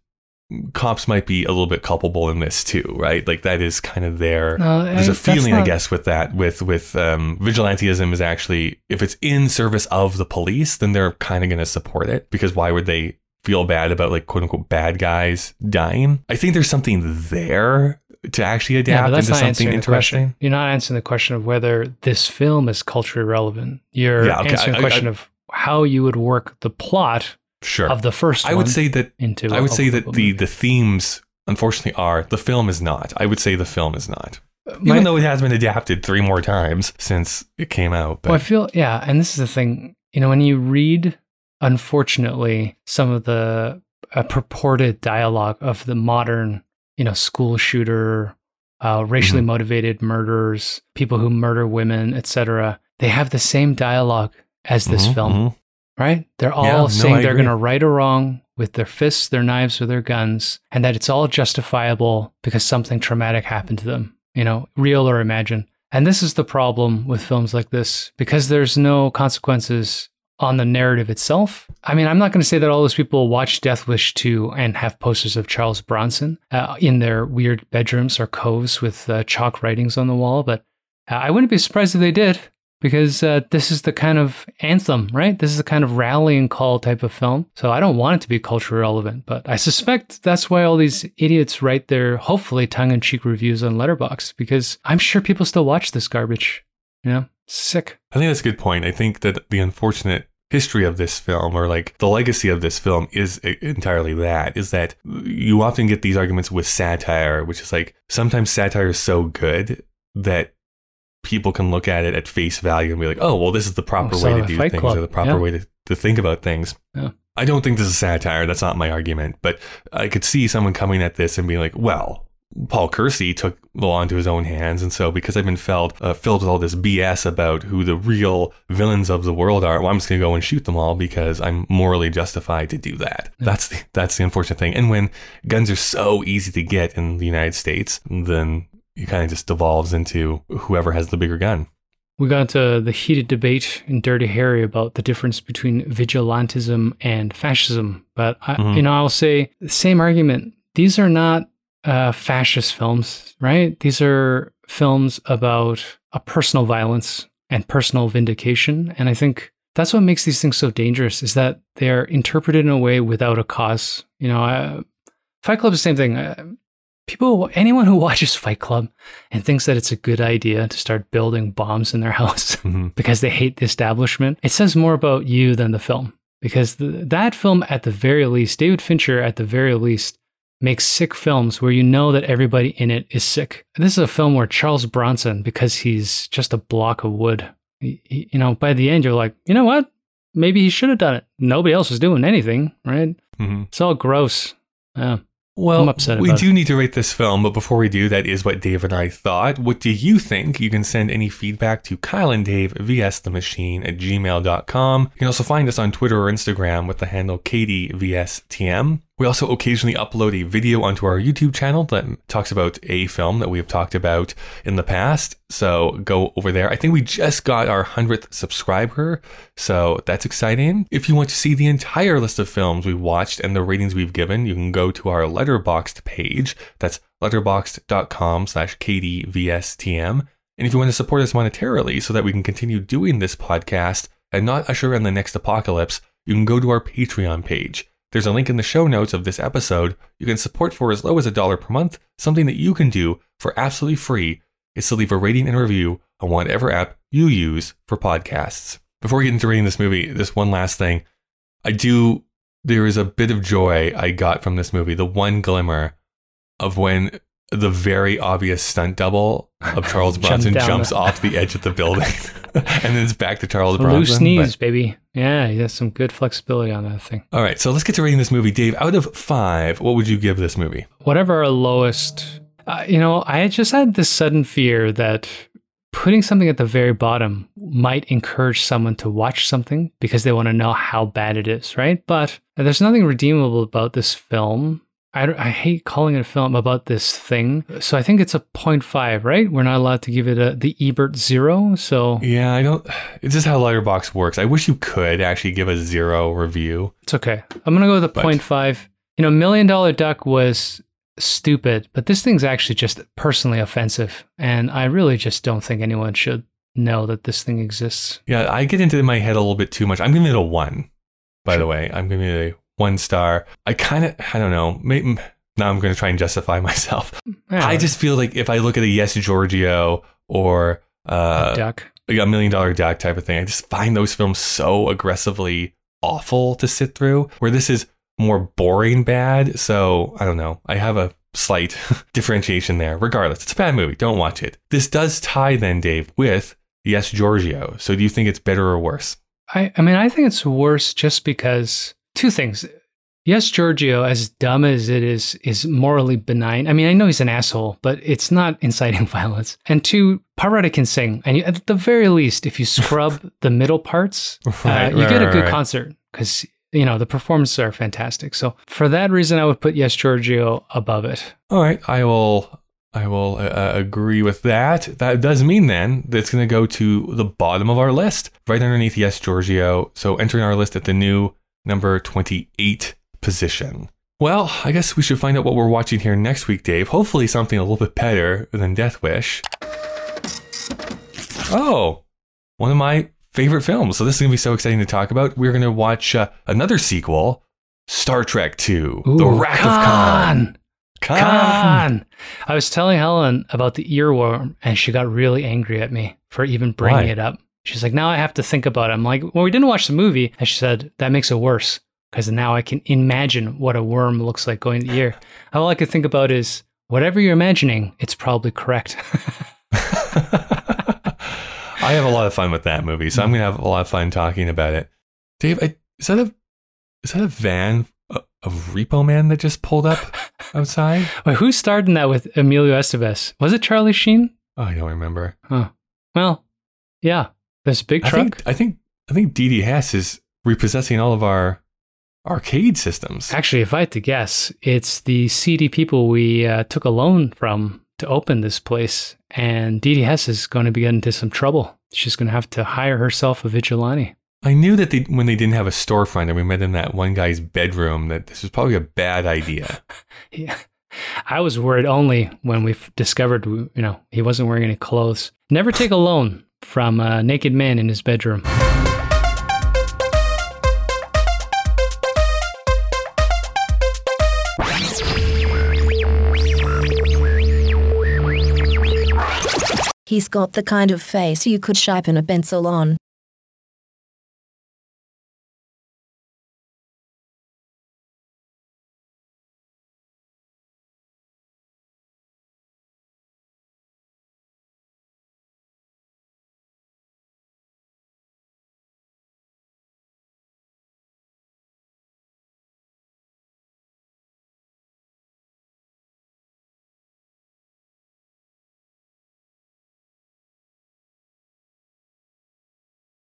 cops might be a little bit culpable in this too, right? Like that is kind of their No, there's I- a feeling, I guess, with that, with with um, vigilantism is actually if it's in service of the police, then they're kind of going to support it because why would they feel bad about like quote unquote bad guys dying? I think there's something there to actually adapt that's into something interesting. question. You're not answering the question of whether this film is culturally relevant. You're Yeah, okay, answering I- the question I- of how you would work the plot Sure, of the first I one would say that into. I would say that the movie. the themes unfortunately are the film is not. I would say the film is not. My- Even though it has been adapted three more times since it came out. But Well, I feel yeah, and this is the thing. You know, when you read, unfortunately, some of the uh, purported dialogue of the modern, you know, school shooter, uh, racially Mm-hmm. motivated murders, people who murder women, etc. They have the same dialogue as this Mhm, film, mhm. Right? They're all Yeah, saying I they're going to right or wrong with their fists, their knives, or their guns, and that it's all justifiable because something traumatic happened to them, you know, real or imagined. And this is the problem with films like this because there's no consequences on the narrative itself. I mean, I'm not going to say that all those people watch Death Wish 2 and have posters of Charles Bronson uh, in their weird bedrooms or coves with uh, chalk writings on the wall, but uh, I wouldn't be surprised if they did because uh, this is the kind of anthem, right? This is the kind of rallying call type of film. So I don't want it to be culturally relevant, but I suspect that's why all these idiots write their hopefully tongue-in-cheek reviews on Letterboxd because I'm sure people still watch this garbage. You know, sick. I think that's a good point. I think that the unfortunate history of this film or like the legacy of this film is entirely that is that you often get these arguments with satire which is like sometimes satire is so good that people can look at it at face value and be like oh well this is the proper Oh, way to do things Club, or the proper yeah. way to, to think about things Yeah. i don't think this is satire that's not my argument but i could see someone coming at this and being like well Paul Kersey took the law into his own hands, and so because I've been filled uh, filled with all this BS about who the real villains of the world are, well, I'm just gonna go and shoot them all because I'm morally justified to do that. That's the, that's the unfortunate thing. And when guns are so easy to get in the United States, then it kind of just devolves into whoever has the bigger gun. We got into the heated debate in Dirty Harry about the difference between vigilantism and fascism. But, I, Mhm. you know, I'll say the same argument. These are not uh, fascist films, right? These are films about a personal violence and personal vindication. And I think that's what makes these things so dangerous is that they're interpreted in a way without a cause. You know, uh, Fight Club is the same thing. People, anyone who watches Fight Club and thinks that it's a good idea to start building bombs in their house Mhm. because they hate the establishment, it says more about you than the film. Because the, that film, at the very least, David Fincher, at the very least, makes sick films where you know that everybody in it is sick. This is a film where Charles Bronson, because he's just a block of wood, he- you know, by the end, you're like, you know what? Maybe he should have done it. Nobody else was doing anything, right? Mhm. It's all gross. Yeah. Well, I'm upset we do need to rate this film, but before we do, that is what Dave and I thought. What do you think? You can send any feedback to Kyle and Dave vs the machine at gmail.com. You can also find us on Twitter or Instagram with the handle KDVSTM. We also occasionally upload a video onto our YouTube channel that talks about a film that we have talked about in the past. So go over there. I think we just got our 100th subscriber, so that's exciting. If you want to see the entire list of films we watched and the ratings we've given, you can go to our letterboxd page. That's letterboxd.com slash KDVSTM. And if you want to support us monetarily so that we can continue doing this podcast and not usher in the next apocalypse, you can go to our Patreon page. There's a link in the show notes of this episode. You can support for as low as a dollar per month. Something that you can do for absolutely free is to leave a rating and review on whatever app you use for podcasts. Before we get into rating this movie, this one last thing. I do, there is a bit of joy I got from this movie, the one glimmer of when the very obvious stunt double of Charles Bronson jumps the- off the edge of the building. and then it's back to Charles Bronson. loose but- baby. Yeah, he has some good flexibility on that thing. All right, so let's get to rating this movie. Dave, out of five, what would you give this movie? whatever our lowest uh, you know i just had this sudden fear that putting something at the very bottom might encourage someone to watch something because they want to know how bad it is right but there's nothing redeemable about this film I, don't- I hate calling it a film about this thing so i think it's a 0.5 right we're not allowed to give it a the ebert zero so Yeah, I don't. It's just how Letterboxd works. I wish you could actually give a zero review. It's okay. I'm gonna go with a But- 0.5. You know, Million Dollar Duck was stupid, but this thing's actually just personally offensive, and I really just don't think anyone should know that this thing exists. Yeah, I get into my head a little bit too much. I'm giving it a one, by the way. I'm giving it a one star. I kind of, I don't know. Maybe, now I'm going to try and justify myself. Yeah, I just feel like if I look at a Yes Giorgio or a uh, duck. a Million Dollar Duck type of thing, I just find those films so aggressively awful to sit through. Where this is more boring bad. So I don't know. I have a slight differentiation there. Regardless, it's a bad movie. Don't watch it. This does tie then, Dave, with Yes Giorgio. So do you think it's better or worse? I, I mean, I think it's worse just because two things. Yes, Giorgio, as dumb as it is, is morally benign. I mean, I know he's an asshole, but it's not inciting violence. And two, Pavarotti can sing. And you, at the very least, if you scrub the middle parts, Right, uh, you right, get a good right. concert because, you know, the performances are fantastic. So for that reason, I would put Yes, Giorgio above it. All right, I will. I will uh, uh, agree with that. That does mean then that it's going to go to the bottom of our list, right underneath Yes Giorgio. So entering our list at the new number twenty-eight position. Well, I guess we should find out what we're watching here next week, Dave. Hopefully, something a little bit better than Death Wish. Oh, one of my favorite films. So this is going to be so exciting to talk about. We're going to watch uh, another sequel, Star Trek II: The Ooh, Wrath of Khan. Khan! Khan! I was telling Helen about the earworm, and she got really angry at me for even bringing Why? it up. She's like, now I have to think about it. I'm like, well, we didn't watch the movie. And she said, that makes it worse because now I can imagine what a worm looks like going to the ear. All I could think about is, whatever you're imagining, it's probably correct. I have a lot of fun with that movie, so I'm gonna have a lot of fun talking about it. Dave, I, is that a is that a van of of Repo Man that just pulled up outside? Wait, who starred in that with Emilio Estevez? Was it Charlie Sheen? Oh, I don't remember. Huh. Well, yeah, this big I truck. think I think I think Dee Dee Hess is repossessing all of our arcade systems. Actually, if I had to guess, it's the CD people we uh, took a loan from to open this place. And Dee Dee Hess is going to be getting into some trouble. She's going to have to hire herself a vigilante. I knew that they, when they didn't have a storefront and we met in that one guy's bedroom that this was probably a bad idea. Yeah. I was worried only when we discovered, you know, he wasn't wearing any clothes. Never take a loan from a naked man in his bedroom. He's got the kind of face you could sharpen a pencil on.